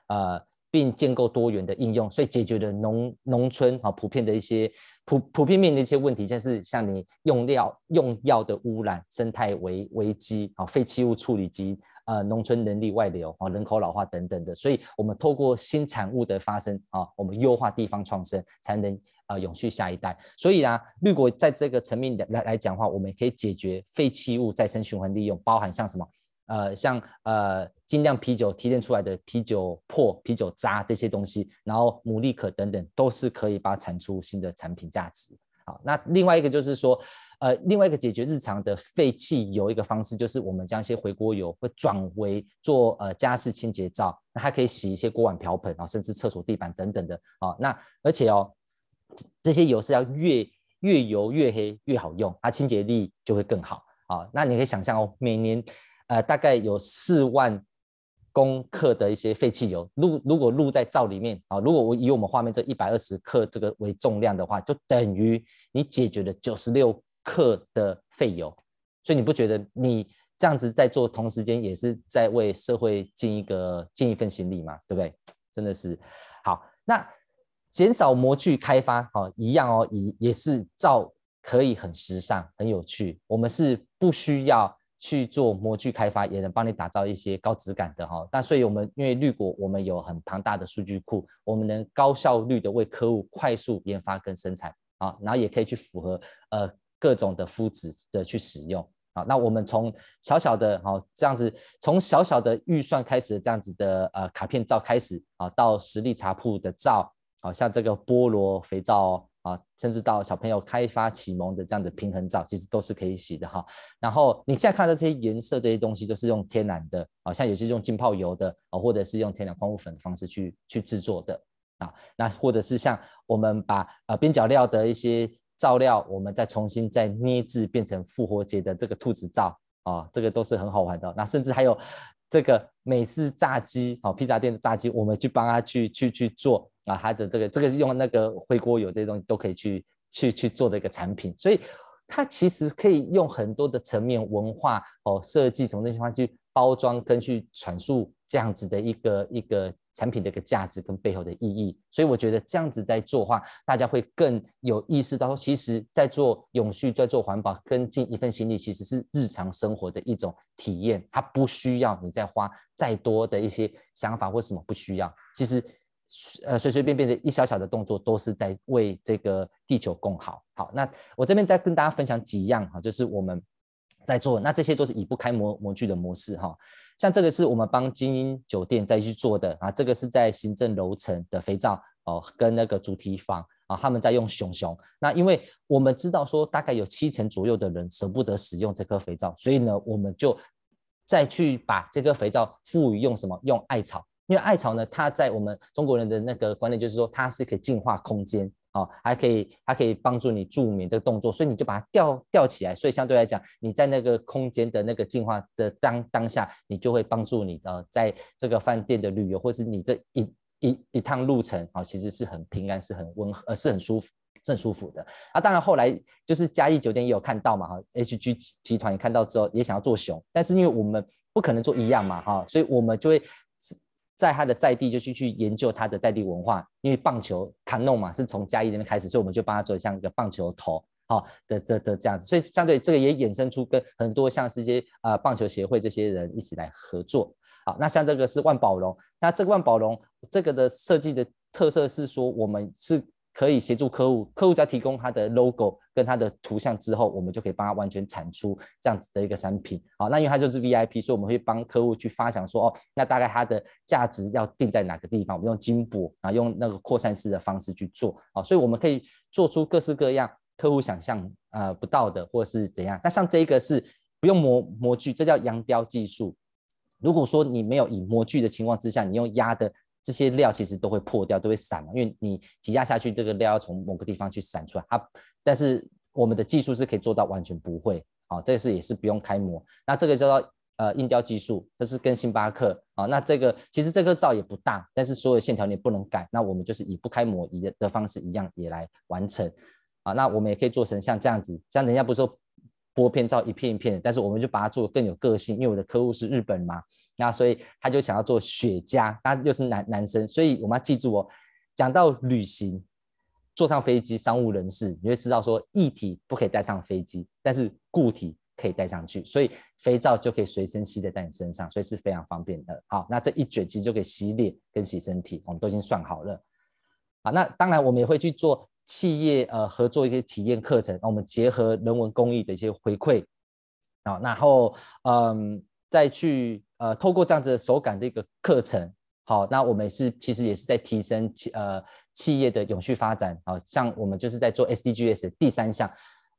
呃，并建构多元的应用，所以解决了农农村啊普遍的一些普普遍面临的一些问题，像是像你用料用药的污染、生态危危机啊、废弃物处理及呃农村人力外流啊、人口老化等等的。所以，我们透过新产物的发生啊，我们优化地方创生，才能。啊、永续下一代。所以啊，绿果在这个层面来来讲的话，我们可以解决废弃物再生循环利用，包含像什么，呃，像呃精酿啤酒提炼出来的啤酒粕、啤酒渣这些东西，然后牡蛎壳等等，都是可以把它产出新的产品价值。好，那另外一个就是说，呃，另外一个解决日常的废弃油一个方式，就是我们将一些回锅油会转为做呃家事清洁皂，那它可以洗一些锅碗瓢盆啊，甚至厕所地板等等的啊。那而且哦。这些油是要越越油越黑越好用，它清洁力就会更好啊。那你可以想象哦，每年呃大概有四万公克的一些废弃油，如如果录在灶里面啊，如果我以我们画面这一百二十克这个为重量的话，就等于你解决了九十六课的费用。所以你不觉得你这样子在做，同时间也是在为社会尽一个尽一份心力嘛？对不对？真的是好那。减少模具开发，哦，一样哦，也也是造可以很时尚、很有趣。我们是不需要去做模具开发，也能帮你打造一些高质感的哈。那所以，我们因为绿果，我们有很庞大的数据库，我们能高效率的为客户快速研发跟生产啊，然后也可以去符合呃各种的肤质的去使用啊。那我们从小小的哈这样子，从小小的预算开始这样子的呃卡片皂开始啊，到实力茶铺的皂。好像这个菠萝肥皂啊，甚至到小朋友开发启蒙的这样的平衡皂，其实都是可以洗的哈。然后你现在看到这些颜色这些东西，都是用天然的，好像有些用浸泡油的啊，或者是用天然矿物粉的方式去去制作的啊。那或者是像我们把呃边角料的一些照料，我们再重新再捏制变成复活节的这个兔子皂啊，这个都是很好玩的。那甚至还有这个美式炸鸡啊，披萨店的炸鸡，我们去帮他去去去做。啊，他的这个这个是用那个回锅油这些东西都可以去去去做的一个产品，所以它其实可以用很多的层面文化哦设计什么东西话去包装跟去阐述这样子的一个一个产品的一个价值跟背后的意义，所以我觉得这样子在做的话，大家会更有意识到，其实在做永续，在做环保，跟尽一份心力，其实是日常生活的一种体验，它不需要你再花再多的一些想法或什么不需要，其实。呃随随便便的一小小的动作都是在为这个地球共好。好，那我这边再跟大家分享几样哈，就是我们在做，那这些都是以不开模模具的模式哈。像这个是我们帮精英酒店再去做的啊，这个是在行政楼层的肥皂哦，跟那个主题房啊，他们在用熊熊。那因为我们知道说大概有七成左右的人舍不得使用这颗肥皂，所以呢，我们就再去把这颗肥皂赋予用什么？用艾草，因为艾草呢，它在我们中国人的那个观念就是说，它是可以净化空间。哦，还可以，还可以帮助你助眠的动作，所以你就把它吊吊起来，所以相对来讲，你在那个空间的那个净化的当当下，你就会帮助你呃，在这个饭店的旅游，或是你这一一一趟路程啊、哦，其实是很平安，是很温和，是很舒服，是很舒服的。啊，当然后来就是嘉义酒店也有看到嘛，哈，HG 集团也看到之后也想要做熊，但是因为我们不可能做一样嘛，哈、哦，所以我们就会。在他的在地就去去研究他的在地文化，因为棒球卡弄嘛是从嘉义那边开始，所以我们就帮他做像一个棒球头，好的的的这样子，所以相对这个也衍生出跟很多像是一些呃棒球协会这些人一起来合作，好，那像这个是万宝龙，那这个万宝龙这个的设计的特色是说我们是。可以协助客户，客户只要提供他的 logo 跟他的图像之后，我们就可以帮他完全产出这样子的一个产品。好，那因为它就是 VIP，所以我们会帮客户去发想说，哦，那大概它的价值要定在哪个地方？我们用金箔啊，用那个扩散式的方式去做。好，所以我们可以做出各式各样客户想象呃不到的，或是怎样。那像这一个是不用模模具，这叫阳雕技术。如果说你没有以模具的情况之下，你用压的。这些料其实都会破掉，都会散嘛，因为你挤压下去，这个料要从某个地方去散出来。它，但是我们的技术是可以做到完全不会，啊，这个是也是不用开模。那这个叫做呃印雕技术，这是跟星巴克啊。那这个其实这个皂也不大，但是所有线条你不能改。那我们就是以不开模一的方式一样也来完成，啊，那我们也可以做成像这样子，像人家不是说。玻片皂一片一片的，但是我们就把它做得更有个性，因为我的客户是日本嘛，那所以他就想要做雪茄，他又是男男生，所以我们要记住哦，讲到旅行，坐上飞机，商务人士，你会知道说液体不可以带上飞机，但是固体可以带上去，所以肥皂就可以随身携带在你身上，所以是非常方便的。好，那这一卷其实就可以洗脸跟洗身体，我们都已经算好了。好，那当然我们也会去做。企业呃合作一些体验课程，那我们结合人文公益的一些回馈啊，然后嗯再去呃透过这样子的手感的一个课程，好，那我们是其实也是在提升企呃企业的永续发展，好像我们就是在做 SDGs 第三项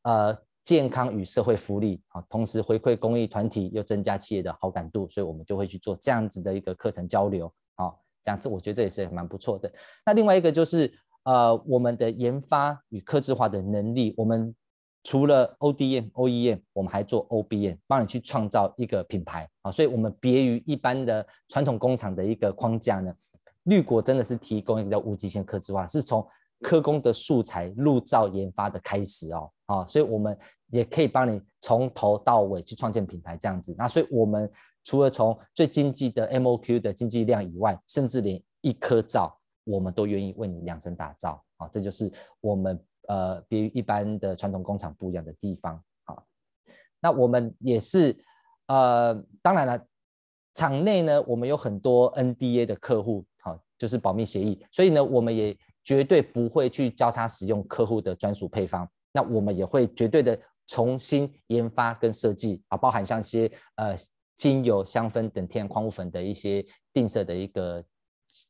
呃健康与社会福利，好，同时回馈公益团体又增加企业的好感度，所以我们就会去做这样子的一个课程交流，好，这样子我觉得这也是蛮不错的。那另外一个就是。呃，我们的研发与科技化的能力，我们除了 ODM、OEM，我们还做 OBM，帮你去创造一个品牌啊。所以，我们别于一般的传统工厂的一个框架呢，绿果真的是提供一个叫无极限科技化，是从科工的素材入造研发的开始哦。啊，所以我们也可以帮你从头到尾去创建品牌这样子。那所以，我们除了从最经济的 MOQ 的经济量以外，甚至连一颗皂。我们都愿意为你量身打造啊，这就是我们呃别于一般的传统工厂不一样的地方啊。那我们也是呃，当然了，厂内呢我们有很多 NDA 的客户，好，就是保密协议，所以呢我们也绝对不会去交叉使用客户的专属配方。那我们也会绝对的重新研发跟设计啊，包含像一些呃精油、香氛等天然矿物粉的一些定色的一个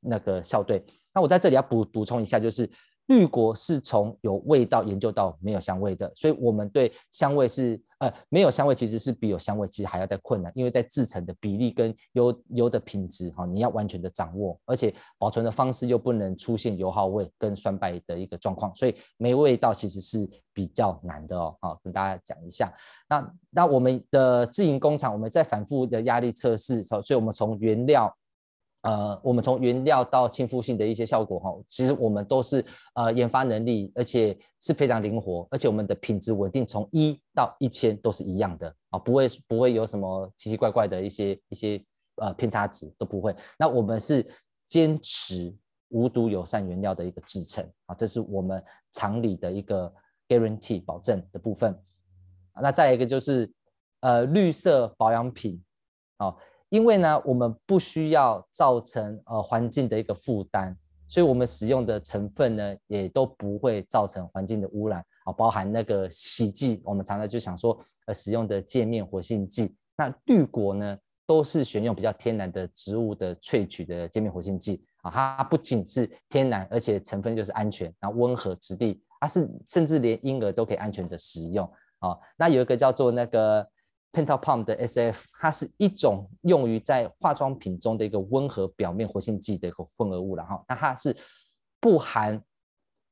那个校对。那我在这里要补补充一下，就是绿果是从有味道研究到没有香味的，所以我们对香味是呃没有香味，其实是比有香味其实还要再困难，因为在制成的比例跟油油的品质哈，你要完全的掌握，而且保存的方式又不能出现油耗味跟酸败的一个状况，所以没味道其实是比较难的哦。好，跟大家讲一下。那那我们的自营工厂，我们在反复的压力测试，所以我们从原料。呃，我们从原料到亲肤性的一些效果哈，其实我们都是呃研发能力，而且是非常灵活，而且我们的品质稳定，从一到一千都是一样的啊，不会不会有什么奇奇怪怪的一些一些呃偏差值都不会。那我们是坚持无毒友善原料的一个制成啊，这是我们厂里的一个 guarantee 保证的部分。那再一个就是呃绿色保养品啊。因为呢，我们不需要造成呃环境的一个负担，所以我们使用的成分呢，也都不会造成环境的污染啊，包含那个洗剂，我们常常就想说，呃，使用的界面活性剂，那绿果呢，都是选用比较天然的植物的萃取的界面活性剂啊，它不仅是天然，而且成分就是安全，然后温和质地，它是甚至连婴儿都可以安全的使用啊。那有一个叫做那个。P e n t a p o m 的 SF，它是一种用于在化妆品中的一个温和表面活性剂的一个混合物了哈。那它是不含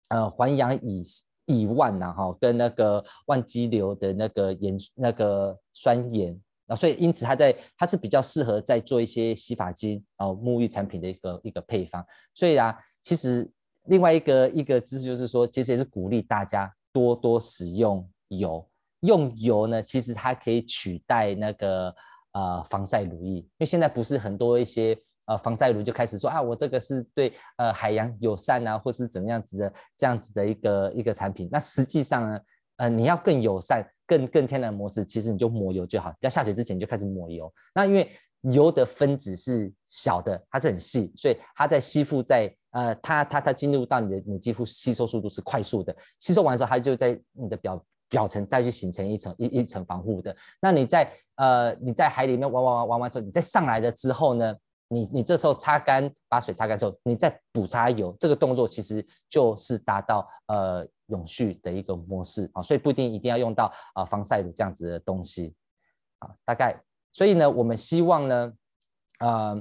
呃环氧乙乙烷呐哈，跟那个万基硫的那个盐那个酸盐啊，所以因此它在它是比较适合在做一些洗发精啊、沐浴产品的一个一个配方。所以啊，其实另外一个一个知识就是说，其实也是鼓励大家多多使用油。用油呢，其实它可以取代那个呃防晒乳液，因为现在不是很多一些呃防晒乳就开始说啊，我这个是对呃海洋友善啊，或是怎么样子的这样子的一个一个产品。那实际上呢，呃你要更友善、更更天然模式，其实你就抹油就好，在下水之前你就开始抹油。那因为油的分子是小的，它是很细，所以它在吸附在呃它它它进入到你的你的肌肤吸收速度是快速的，吸收完之后它就在你的表。表层再去形成一层一一层防护的，那你在呃你在海里面玩玩玩玩完之后，你再上来了之后呢，你你这时候擦干，把水擦干之后，你再补擦油，这个动作其实就是达到呃永续的一个模式。啊，所以不一定一定要用到啊、呃、防晒乳这样子的东西。啊，大概。所以呢，我们希望呢，呃，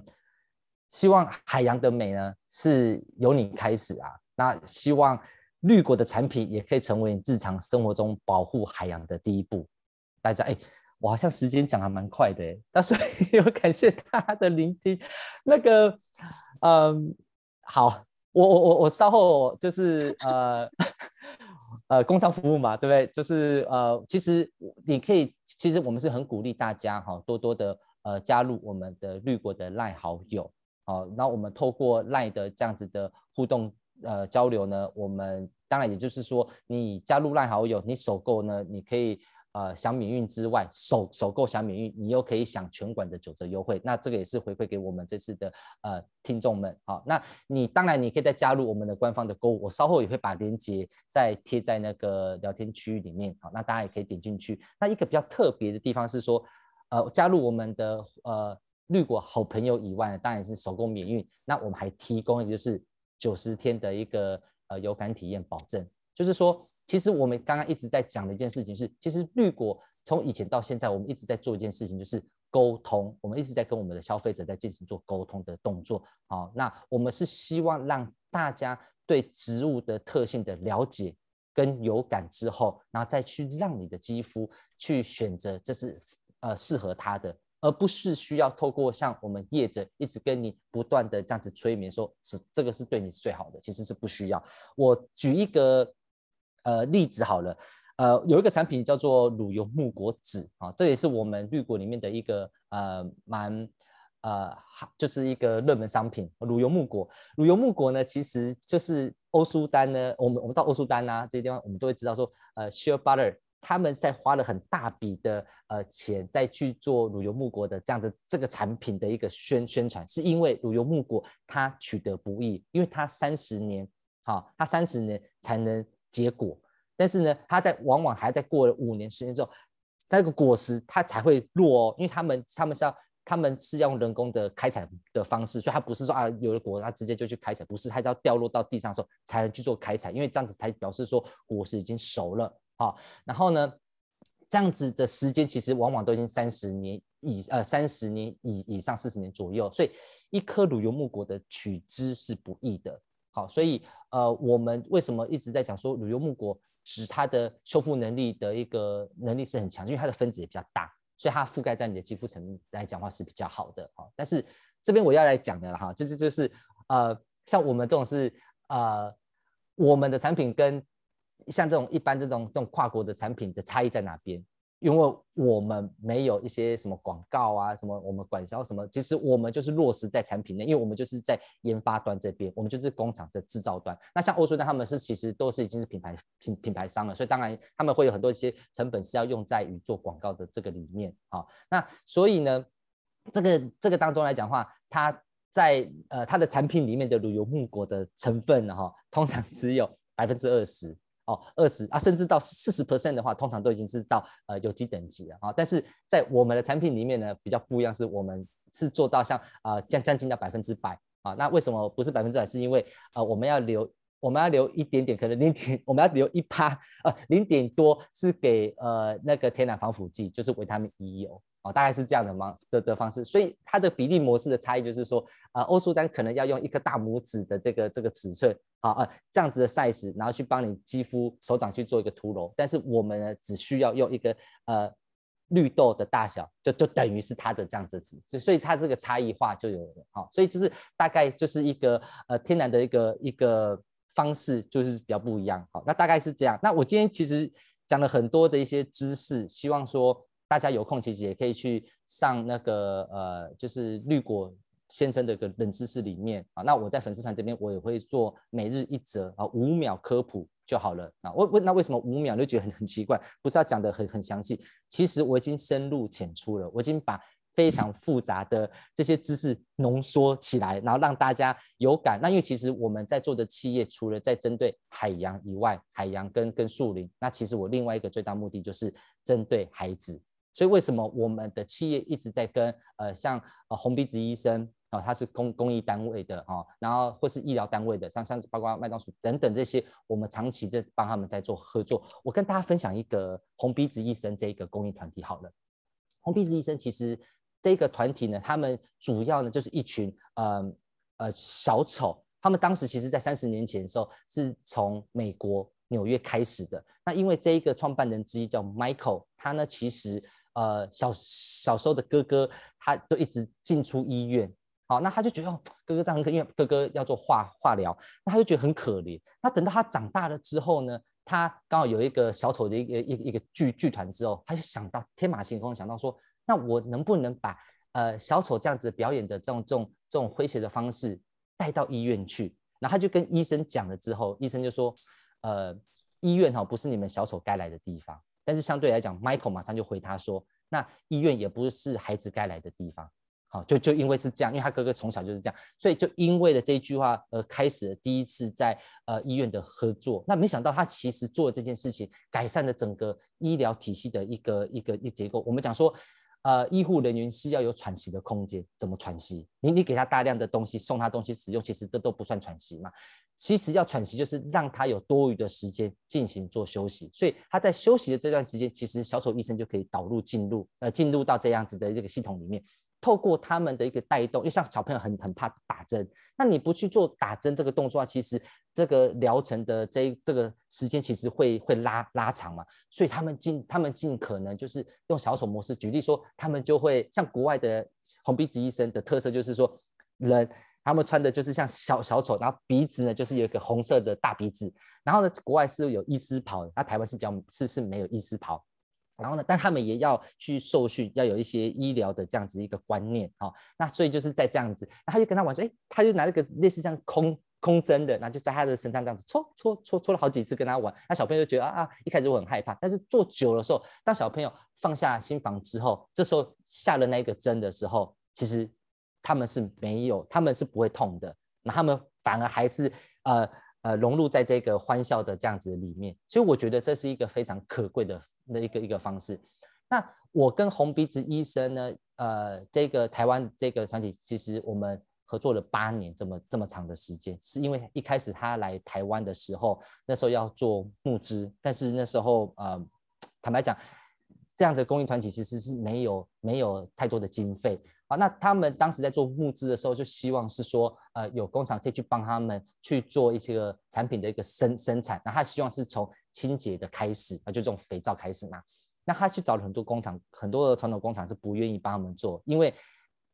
希望海洋的美呢是由你开始啊，那希望。绿果的产品也可以成为你日常生活中保护海洋的第一步。大家，哎，我好像时间讲还蛮快的，但是也感谢大家的聆听。[LAUGHS] 那个，嗯，好，我我我我稍后就是呃 [LAUGHS] 呃工商服务嘛，对不对？就是呃，其实你可以，其实我们是很鼓励大家哈，多多的呃加入我们的绿果的赖好友，好，那我们透过赖的这样子的互动。呃，交流呢，我们当然也就是说，你加入赖好友，你首购呢，你可以呃享免运之外，首首购享免运，你又可以享全馆的九折优惠。那这个也是回馈给我们这次的呃听众们。好，那你当然你可以再加入我们的官方的购物，我稍后也会把链接再贴在那个聊天区域里面。好，那大家也可以点进去。那一个比较特别的地方是说，呃，加入我们的呃绿果好朋友以外，当然是首购免运。那我们还提供就是。九十天的一个呃有感体验保证，就是说，其实我们刚刚一直在讲的一件事情是，其实绿果从以前到现在，我们一直在做一件事情，就是沟通，我们一直在跟我们的消费者在进行做沟通的动作。好，那我们是希望让大家对植物的特性的了解跟有感之后，然后再去让你的肌肤去选择这是呃适合它的。而不是需要透过像我们业者一直跟你不断的这样子催眠，说是这个是对你最好的，其实是不需要。我举一个呃例子好了，呃有一个产品叫做乳油木果脂啊，这也是我们绿果里面的一个呃蛮呃就是一个热门商品。乳油木果，乳油木果呢，其实就是欧舒丹呢，我们我们到欧舒丹啊这些地方，我们都会知道说呃 shea butter。他们在花了很大笔的呃钱在去做乳油木果的这样的这个产品的一个宣宣传，是因为乳油木果它取得不易，因为它三十年，好，它三十年才能结果，但是呢，它在往往还在过了五年时间之后，那个果实它才会落哦，因为他们他们是要他们是要用人工的开采的方式，所以它不是说啊有了果它直接就去开采，不是，它要掉落到地上的时候才能去做开采，因为这样子才表示说果实已经熟了。好，然后呢，这样子的时间其实往往都已经三十年以呃三十年以以上四十年左右，所以一颗乳油木果的取汁是不易的。好，所以呃我们为什么一直在讲说乳油木果指它的修复能力的一个能力是很强，因为它的分子也比较大，所以它覆盖在你的肌肤层来讲话是比较好的。好，但是这边我要来讲的哈，就是就是呃像我们这种是呃我们的产品跟像这种一般这种这种跨国的产品的差异在哪边？因为我们没有一些什么广告啊，什么我们管销什么，其实我们就是落实在产品内，因为我们就是在研发端这边，我们就是工厂的制造端。那像欧舒丹他们是其实都是已经是品牌品品牌商了，所以当然他们会有很多一些成本是要用在于做广告的这个里面啊。那所以呢，这个这个当中来讲的话，它在呃它的产品里面的乳油木果的成分哈、通常只有百分之二十哦，二十啊，甚至到四十 percent 的话，通常都已经是到呃有机等级了啊、但是在我们的产品里面呢，比较不一样，是我们是做到像啊将将近到百分之百啊。那为什么不是百分之百？是因为呃我们要留。我们要留一点点，可能零点，我们要留一趴，呃，零点多是给呃那个天然防腐剂，就是维他命 E 油，哦，大概是这样的方的的方式。所以它的比例模式的差异就是说，呃，欧舒丹可能要用一颗大拇指的这个这个尺寸，啊啊这样子的 size，然后去帮你肌肤手掌去做一个涂揉，但是我们呢只需要用一个呃绿豆的大小，就就等于是它的这样子的尺寸，所以它这个差异化就有了，好，所以就是大概就是一个呃天然的一个一个。方式就是比较不一样，好，那大概是这样。那我今天其实讲了很多的一些知识，希望说大家有空其实也可以去上那个呃，就是绿果先生的一个冷知识里面啊。那我在粉丝团这边我也会做每日一则啊，五秒科普就好了。那我问那为什么五秒就觉得很很奇怪？不是要讲得很很详细，其实我已经深入浅出了，我已经把。非常复杂的这些知识浓缩起来，然后让大家有感。那因为其实我们在做的企业，除了在针对海洋以外，海洋跟跟树林，那其实我另外一个最大目的就是针对孩子。所以为什么我们的企业一直在跟呃像呃红鼻子医生啊，他、是公公益单位的啊、然后或是医疗单位的，像像是包括麦当劳等等这些，我们长期在帮他们在做合作。我跟大家分享一个红鼻子医生这一个公益团体好了，红鼻子医生其实。这个团体呢，他们主要呢就是一群呃呃小丑，他们当时其实在三十年前的时候是从美国纽约开始的。那因为这一个创办人之一叫 Michael，他呢其实呃小小时候的哥哥他都一直进出医院，好，那他就觉得哦哥哥这样很可，因为哥哥要做化化疗，那他就觉得很可怜。那等到他长大了之后呢，他刚好有一个小丑的一个一一个剧剧团之后，他就想到天马行空想到说。那我能不能把呃小丑这样子表演的这种这种这种诙谐的方式带到医院去？然后他就跟医生讲了之后，医生就说，呃，医院哈不是你们小丑该来的地方。但是相对来讲，Michael 马上就回他说，那医院也不是孩子该来的地方。好，就就因为是这样，因为他哥哥从小就是这样，所以就因为了这一句话而开始了第一次在呃医院的合作。那没想到他其实做这件事情，改善了整个医疗体系的一个一个一结构。我们讲说。呃，医护人员是要有喘息的空间，怎么喘息？你你给他大量的东西，送他东西使用，其实这都不算喘息嘛。其实要喘息，就是让他有多余的时间进行做休息。所以他在休息的这段时间，其实小丑医生就可以导入进入呃进入到这样子的一个系统里面。透过他们的一个带动，因为像小朋友很很怕打针，那你不去做打针这个动作，其实这个疗程的这这个时间其实会会拉拉长嘛。所以他们尽他们尽可能就是用小丑模式，举例说，他们就会像国外的红鼻子医生的特色，就是说人他们穿的就是像小小丑，然后鼻子呢就是有一个红色的大鼻子，然后呢国外是有医师袍，那台湾是比较是是没有医师袍。然后呢，但他们也要去受训，要有一些医疗的这样子一个观念啊、哦。那所以就是在这样子，他就跟他玩说，哎，他就拿这个类似像空空针的，然后就在他的身上这样子戳戳戳戳了好几次跟他玩。那小朋友就觉得啊啊，一开始我很害怕，但是做久了时候，当小朋友放下心房之后，这时候下了那个针的时候，其实他们是没有，他们是不会痛的，那他们反而还是呃呃融入在这个欢笑的这样子里面。所以我觉得这是一个非常可贵的。那一个一个方式，那我跟红鼻子医生呢，呃，这个台湾这个团体，其实我们合作了八年这么这么长的时间，是因为一开始他来台湾的时候，那时候要做募资，但是那时候呃，坦白讲，这样的公益团体其实是没有没有太多的经费啊。那他们当时在做募资的时候，就希望是说，呃，有工厂可以去帮他们去做一些产品的一个生生产，那他希望是从。清洁的开始啊，就这种肥皂开始嘛。那他去找了很多工厂，很多的传统工厂是不愿意帮他们做，因为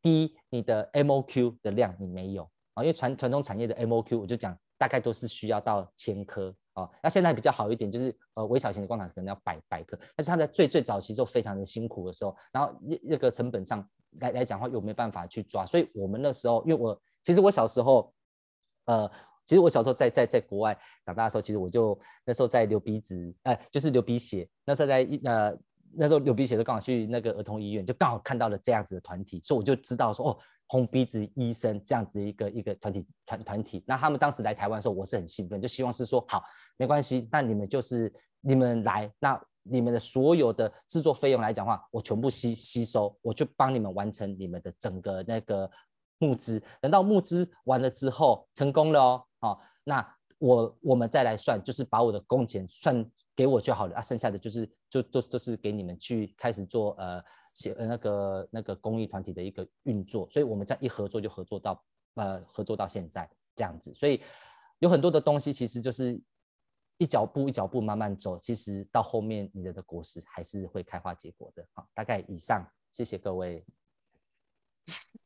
第一，你的 MOQ 的量你没有啊，因为传传统产业的 MOQ 我就讲大概都是需要到千颗啊。那现在比较好一点，就是呃微小型的工厂可能要百百颗，但是他在最最早期时候非常的辛苦的时候，然后那那个成本上来来讲话又没办法去抓，所以我们那时候因为我其实我小时候呃。其实我小时候在在在国外长大的时候，其实我就那时候在流鼻子，哎，就是流鼻血。那时候在呃那时候流鼻血，就刚好去那个儿童医院，就刚好看到了这样子的团体，所以我就知道说哦，红鼻子医生这样子一个一个团体团团体。那他们当时来台湾的时候，我是很兴奋，就希望是说好，没关系，那你们就是你们来，那你们的所有的制作费用来讲话，我全部吸吸收，我就帮你们完成你们的整个那个募资。等到募资完了之后，成功了哦，好，那。我我们再来算，就是把我的工钱算给我就好了啊，剩下的就是就都都是给你们去开始做呃写呃那个那个公益团体的一个运作，所以我们这样一合作就合作到呃合作到现在这样子，所以有很多的东西其实就是一脚步一脚步慢慢走，其实到后面你的的果实还是会开花结果的。好，大概以上，谢谢各位。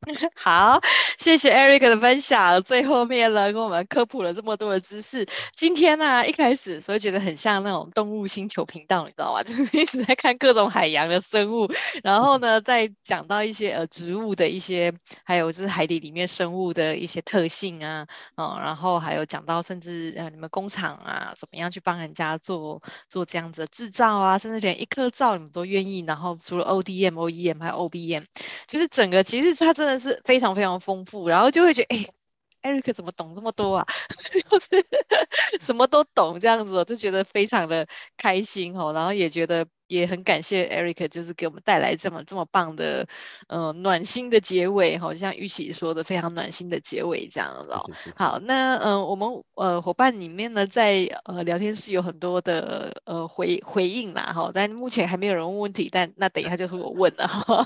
[LAUGHS] 好，谢谢 Eric 的分享。最后面呢，跟我们科普了这么多的知识。今天呢、一开始所以觉得很像那种动物星球频道，你知道吗？[LAUGHS] 就是一直在看各种海洋的生物，然后呢，再讲到一些呃植物的一些，还有就是海底里面生物的一些特性啊，嗯，然后还有讲到甚至呃你们工厂啊，怎么样去帮人家做做这样子的制造啊，甚至连一颗皂你们都愿意。然后除了 ODM、OEM 还有 OBM，就是整个其实他真的。是非常非常丰富，然后就会觉得，哎，Eric 怎么懂这么多啊？[LAUGHS] 就是什么都懂这样子，我就觉得非常的开心哦，然后也觉得。也很感谢 Eric，就是给我们带来这么这么棒的，呃，暖心的结尾，好像玉琪说的非常暖心的结尾这样子哦。好，那嗯、呃，我们呃伙伴里面呢，在呃聊天室有很多的呃回回应啦哈，但目前还没有人问问题，但那等一下就是我问了哈。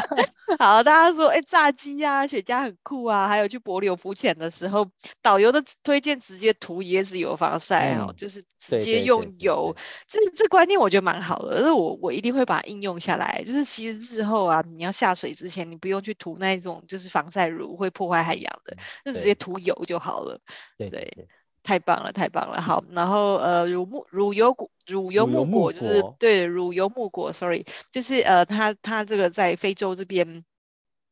[LAUGHS] 好，大家说哎，炸鸡啊，雪茄很酷啊，还有去帛琉浮潜的时候，导游的推荐直接涂椰子油防晒哦，就是直接用油，这这观念我觉得蛮好的。可是我我一定会把它应用下来，就是其实日后啊，你要下水之前，你不用去涂那种就是防晒乳会破坏海洋的，就直接涂油就好了。对对，对，太棒了，太棒了。好，然后呃，乳木乳油果乳油木果就是对乳油木果，sorry，就是呃，它它这个在非洲这边。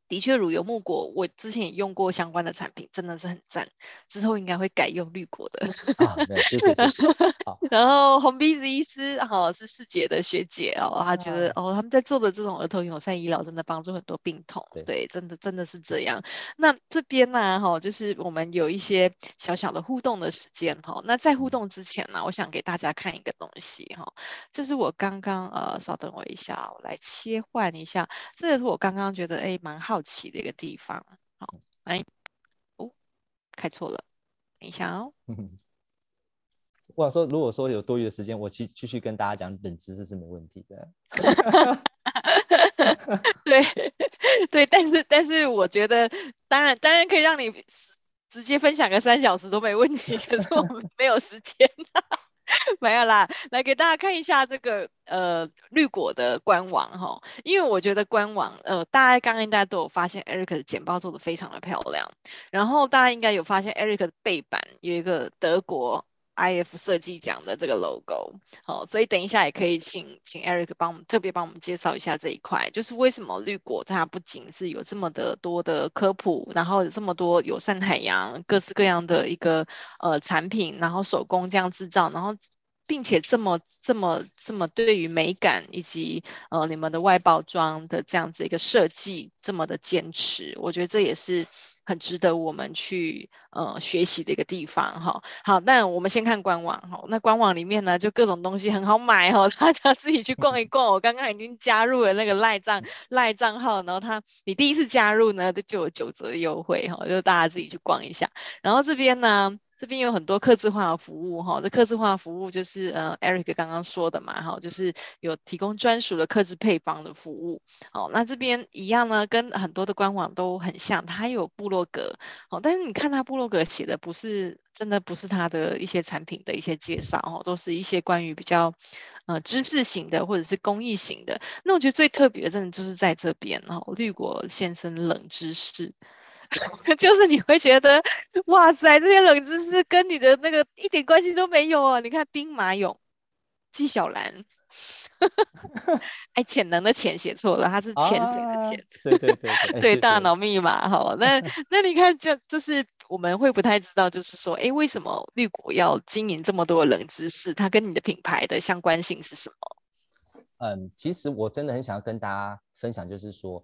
的确，乳油木果我之前也用过相关的产品，真的是很赞。之后应该会改用绿果的。啊，没有，谢谢，谢谢。[LAUGHS] 然后红鼻子医师，好、哦、是世姐的学姐哦，她觉得、啊、哦他们在做的这种儿童友善医疗，真的帮助很多病童。对，对真的真的是这样。那这边呢，哈、哦，就是我们有一些小小的互动的时间哈、哦。那在互动之前呢，我想给大家看一个东西哈、哦，就是我刚刚呃，稍等我一下，我来切换一下。这也是我刚刚觉得哎蛮好。好奇的一个地方，好，来，哦，开错了，等一下哦。[LAUGHS] 我想说，如果说有多余的时间，我继继续跟大家讲冷知识是没问题的。[LAUGHS] 对对，但是但是我觉得，当然当然可以让你直接分享个三小时都没问题，可是我们没有时间。[LAUGHS] 没有啦，来给大家看一下这个呃绿果的官网哈，因为我觉得官网呃大家刚刚大家都有发现 Eric 的简报做得非常的漂亮，然后大家应该有发现 Eric 的背板有一个德国 IF 设计奖的这个 logo，好，所以等一下也可以请请 Eric 帮我们特别帮我们介绍一下这一块，就是为什么绿果它不仅是有这么的多的科普，然后有这么多友善海洋各式各样的一个呃产品，然后手工这样制造，然后并且这么这么这么对于美感以及呃你们的外包装的这样子一个设计这么的坚持，我觉得这也是。很值得我们去呃学习的一个地方哈。好，那我们先看官网哈。那官网里面呢，就各种东西很好买哈，大家自己去逛一逛。我刚刚已经加入了那个赖账赖账号，然后他你第一次加入呢，就有九折优惠哈，就大家自己去逛一下。然后这边呢。这边有很多客制化的服务哈，这客制化服务就是呃，Eric 刚刚说的嘛哈，就是有提供专属的客制配方的服务。好，那这边一样呢，跟很多的官网都很像，它有部落格。好，但是你看它部落格写的不是真的不是它的一些产品的一些介绍哦，都是一些关于比较呃知识型的或者是公益型的。那我觉得最特别的，真的就是在这边哈，绿果先生冷知识。[LAUGHS] 就是你会觉得，哇塞，这些冷知识跟你的那个一点关系都没有啊！你看兵马俑，纪晓岚，哎，潜能的潜写错了，他是潜水的潜。对对对对，对大脑密码哈。那 [LAUGHS] 那你看，就就是我们会不太知道，就是说，哎，为什么绿果要经营这么多冷知识？它跟你的品牌的相关性是什么？嗯，其实我真的很想要跟大家分享，就是说，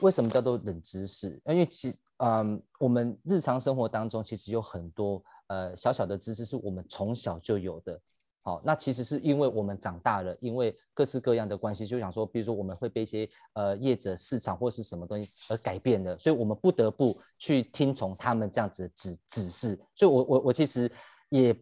为什么叫做冷知识？因为其嗯，我们日常生活当中其实有很多呃小小的知识是我们从小就有的。好，那其实是因为我们长大了，因为各式各样的关系，就想说，比如说我们会被一些呃业者、市场或是什么东西而改变的，所以我们不得不去听从他们这样子的指指示。所以我，我我其实也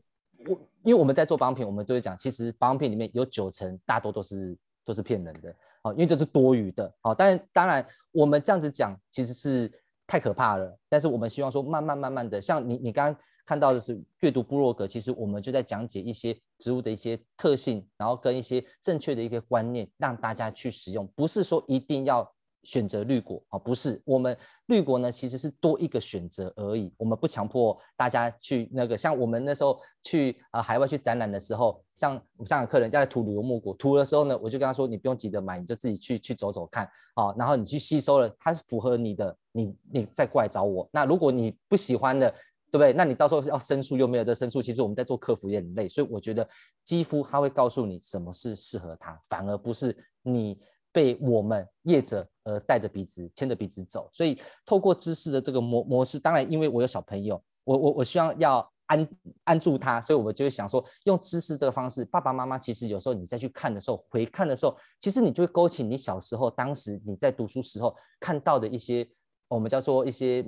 我，因为我们在做保养品，我们就会讲，其实保养品里面有九成大多都是都是骗人的，好，因为这是多余的，好，但当然我们这样子讲其实是太可怕了，但是我们希望说，慢慢慢慢的，像你你刚刚。看到的是阅读布洛格，其实我们就在讲解一些植物的一些特性，然后跟一些正确的一个观念，让大家去使用。不是说一定要选择绿果啊，不是。我们绿果呢，其实是多一个选择而已。我们不强迫大家去那个，像我们那时候去啊海外去展览的时候，像我上个客人要来涂旅游木果，涂的时候呢，我就跟他说，你不用急着买，你就自己去去走走看啊，然后你去吸收了，它是符合你的，你你再过来找我。那如果你不喜欢的，对不对？那你到时候要申诉又没有的申诉，其实我们在做客服也很累，所以我觉得肌肤它会告诉你什么是适合它，反而不是你被我们业者呃带着鼻子牵着鼻子走。所以透过知识的这个模模式，当然因为我有小朋友，我我我希望要安安住他，所以我就会想说用知识这个方式，爸爸妈妈其实有时候你再去看的时候，回看的时候，其实你就会勾起你小时候当时你在读书时候看到的一些我们叫做一些。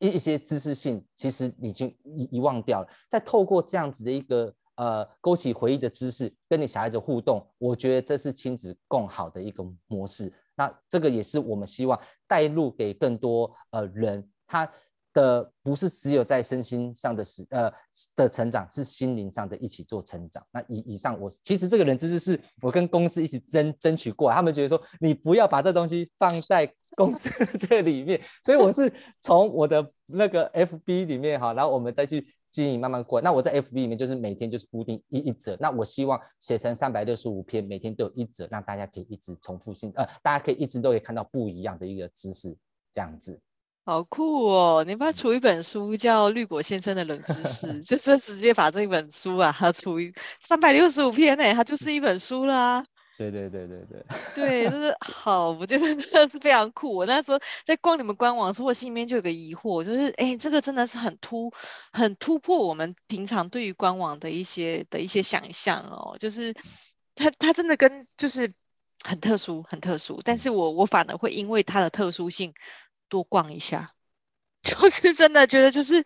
一一些知识性，其实你就遗遗忘掉了。再透过这样子的一个呃勾起回忆的知识，跟你小孩子互动，我觉得这是亲子共好的一个模式。那这个也是我们希望带入给更多呃人，他的不是只有在身心上的时呃的成长，是心灵上的一起做成长。那以以上我其实这个人知识是我跟公司一起争争取过来，他们觉得说你不要把这东西放在。公司 [LAUGHS] 这里面，所以我是从我的那个 FB 里面哈，然后我们再去经营，慢慢过。那我在 FB 里面就是每天就是固定一一折，那我希望写成三百六十五篇，每天都有一折，让大家可以一直重复性，呃，大家可以一直都可以看到不一样的一个知识，这样子。好酷哦！你把它出一本书叫《绿果先生的冷知识》，[LAUGHS] 就是直接把这本书啊，它出三百六十五篇呢，它就是一本书啦。对对对对对，对，就是 [LAUGHS] 好，我觉得真的是非常酷。我那时候在逛你们官网的时候，我心里面就有个疑惑，就是哎，这个真的是很突，很突破我们平常对于官网的一些的一些想象哦。就是它它真的跟就是很特殊，很特殊。但是我我反而会因为它的特殊性多逛一下，[LAUGHS] 就是真的觉得就是。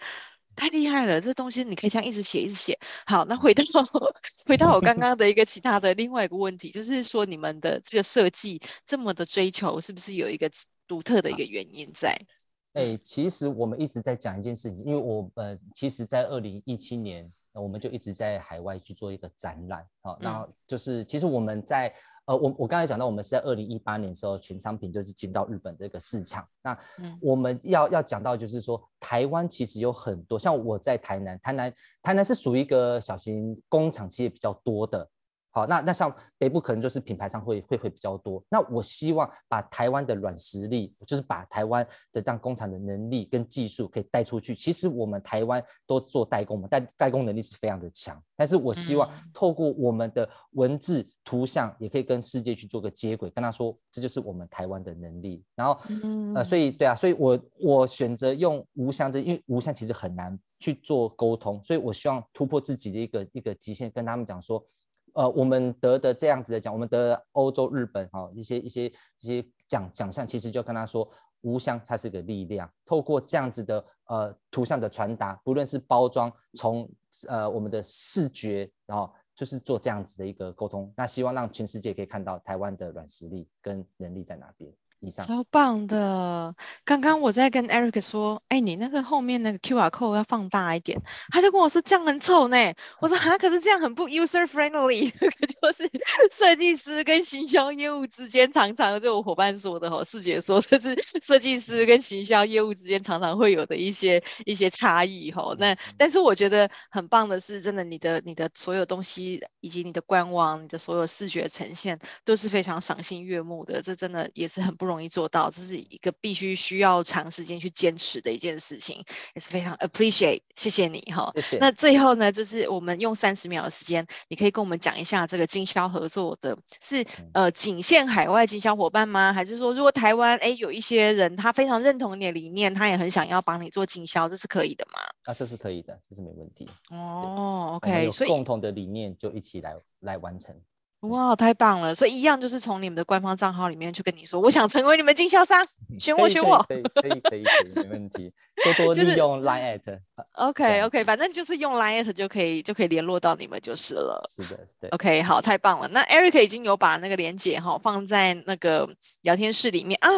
太厉害了，这东西你可以这样一直写，一直写。好，那回到 [LAUGHS] 回到我刚刚的一个其他的另外一个问题，就是说你们的这个设计这么的追求，是不是有一个独特的一个原因在？哎、欸，其实我们一直在讲一件事情，因为我呃，其实在二零一七年，我们就一直在海外去做一个展览，好，然后就是其实我们在。呃，我我刚才讲到，我们是在二零一八年的时候，全商品就是进到日本这个市场。那我们要要讲到，就是说，台湾其实有很多，像我在台南，台南台南是属于一个小型工厂企业比较多的。好，那那像北部可能就是品牌商会会会比较多。那我希望把台湾的软实力，就是把台湾的这样工厂的能力跟技术可以带出去。其实我们台湾都做代工嘛，代代工能力是非常的强。但是我希望透过我们的文字、图像，也可以跟世界去做个接轨，跟他说这就是我们台湾的能力。然后，呃，所以对啊，所以我我选择用无相这，因为无相其实很难去做沟通，所以我希望突破自己的一个一个极限，跟他们讲说。呃，我们得的这样子的奖，我们得欧洲、日本哈、哦、一些一些一些奖奖项，其实就跟他说，无相它是个力量，透过这样子的呃图像的传达，不论是包装，从呃我们的视觉，然后就是做这样子的一个沟通，那希望让全世界可以看到台湾的软实力跟能力在哪边。超棒的！刚刚我在跟 Eric 说，哎，你那个后面那个 QR code 要放大一点，他就跟我说这样很丑呢。我说哈，可是这样很不 user friendly，[LAUGHS] 这个就是设计师跟行销业务之间常常就我伙伴说的哈，师姐说这是设计师跟行销业务之间常常会有的一些一些差异哈。那但是我觉得很棒的是，真的你的你的所有东西以及你的官网、你的所有视觉呈现都是非常赏心悦目的，这真的也是很不容容易做到，这是一个必须需要长时间去坚持的一件事情，也是非常 appreciate，谢谢你哈。谢谢。那最后呢，就是我们用三十秒的时间，你可以跟我们讲一下这个经销合作的是呃仅限海外经销伙伴吗？还是说如果台湾哎有一些人他非常认同你的理念，他也很想要帮你做经销，这是可以的吗？啊，这是可以的，这是没问题。哦，OK，所以共同的理念就一起来来完成。哇，太棒了！所以一样就是从你们的官方账号里面去跟你说，我想成为你们经销商，选我，选我，可以，可以，可以，没问题。多多 [LAUGHS] 利用 Line at。OK，OK，反正就是用 Line at 就可以，就可以联络到你们就是了。是的，对。OK，好，太棒了。那 Eric 已经有把那个连接哈放在那个聊天室里面啊。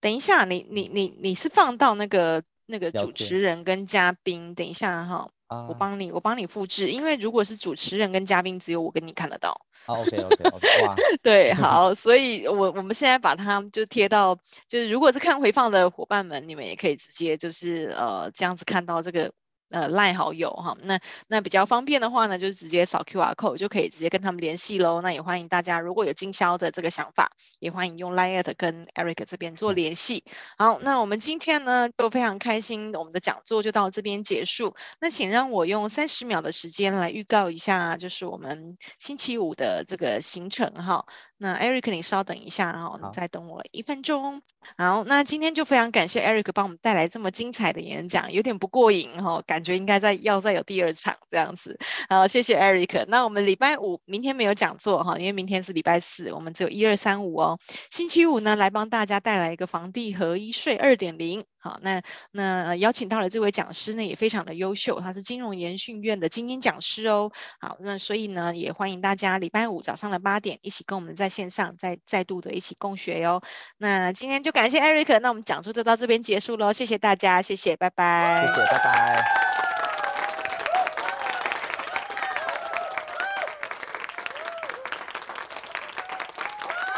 等一下，你你你你是放到那个那个主持人跟嘉宾？等一下哈。我帮你，我帮你复制，因为如果是主持人跟嘉宾，只有我跟你看得到。好，OK，OK，OK，哇，[LAUGHS] 对，[LAUGHS] 好，所以我我们现在把它就贴到，就是如果是看回放的伙伴们，你们也可以直接就是呃这样子看到这个。呃，LINE 好友哈，那那比较方便的话呢，就是直接扫 QR code 就可以直接跟他们联系喽。那也欢迎大家如果有经销的这个想法，也欢迎用 LINE 跟 Eric 这边做联系。好，那我们今天呢就非常开心，我们的讲座就到这边结束。那请让我用三十秒的时间来预告一下，就是我们星期五的这个行程哈。那 Eric，你稍等一下哈，你再等我一分钟。好，那今天就非常感谢 Eric 帮我们带来这么精彩的演讲，有点不过瘾哈，感觉应该再要再有第二场这样子。好，谢谢 Eric。那我们礼拜五明天没有讲座哈，因为明天是礼拜四，我们只有一二三五哦。星期五呢，来帮大家带来一个房地合一税二点零。好，那那邀请到了这位讲师呢，也非常的优秀，他是金融研训院的精英讲师哦。好，那所以呢，也欢迎大家礼拜五早上的八点，一起跟我们在线上再再度的一起共学哟。那今天就感谢 Eric，那我们讲座就到这边结束喽，谢谢大家，谢谢，拜拜，谢谢，拜拜。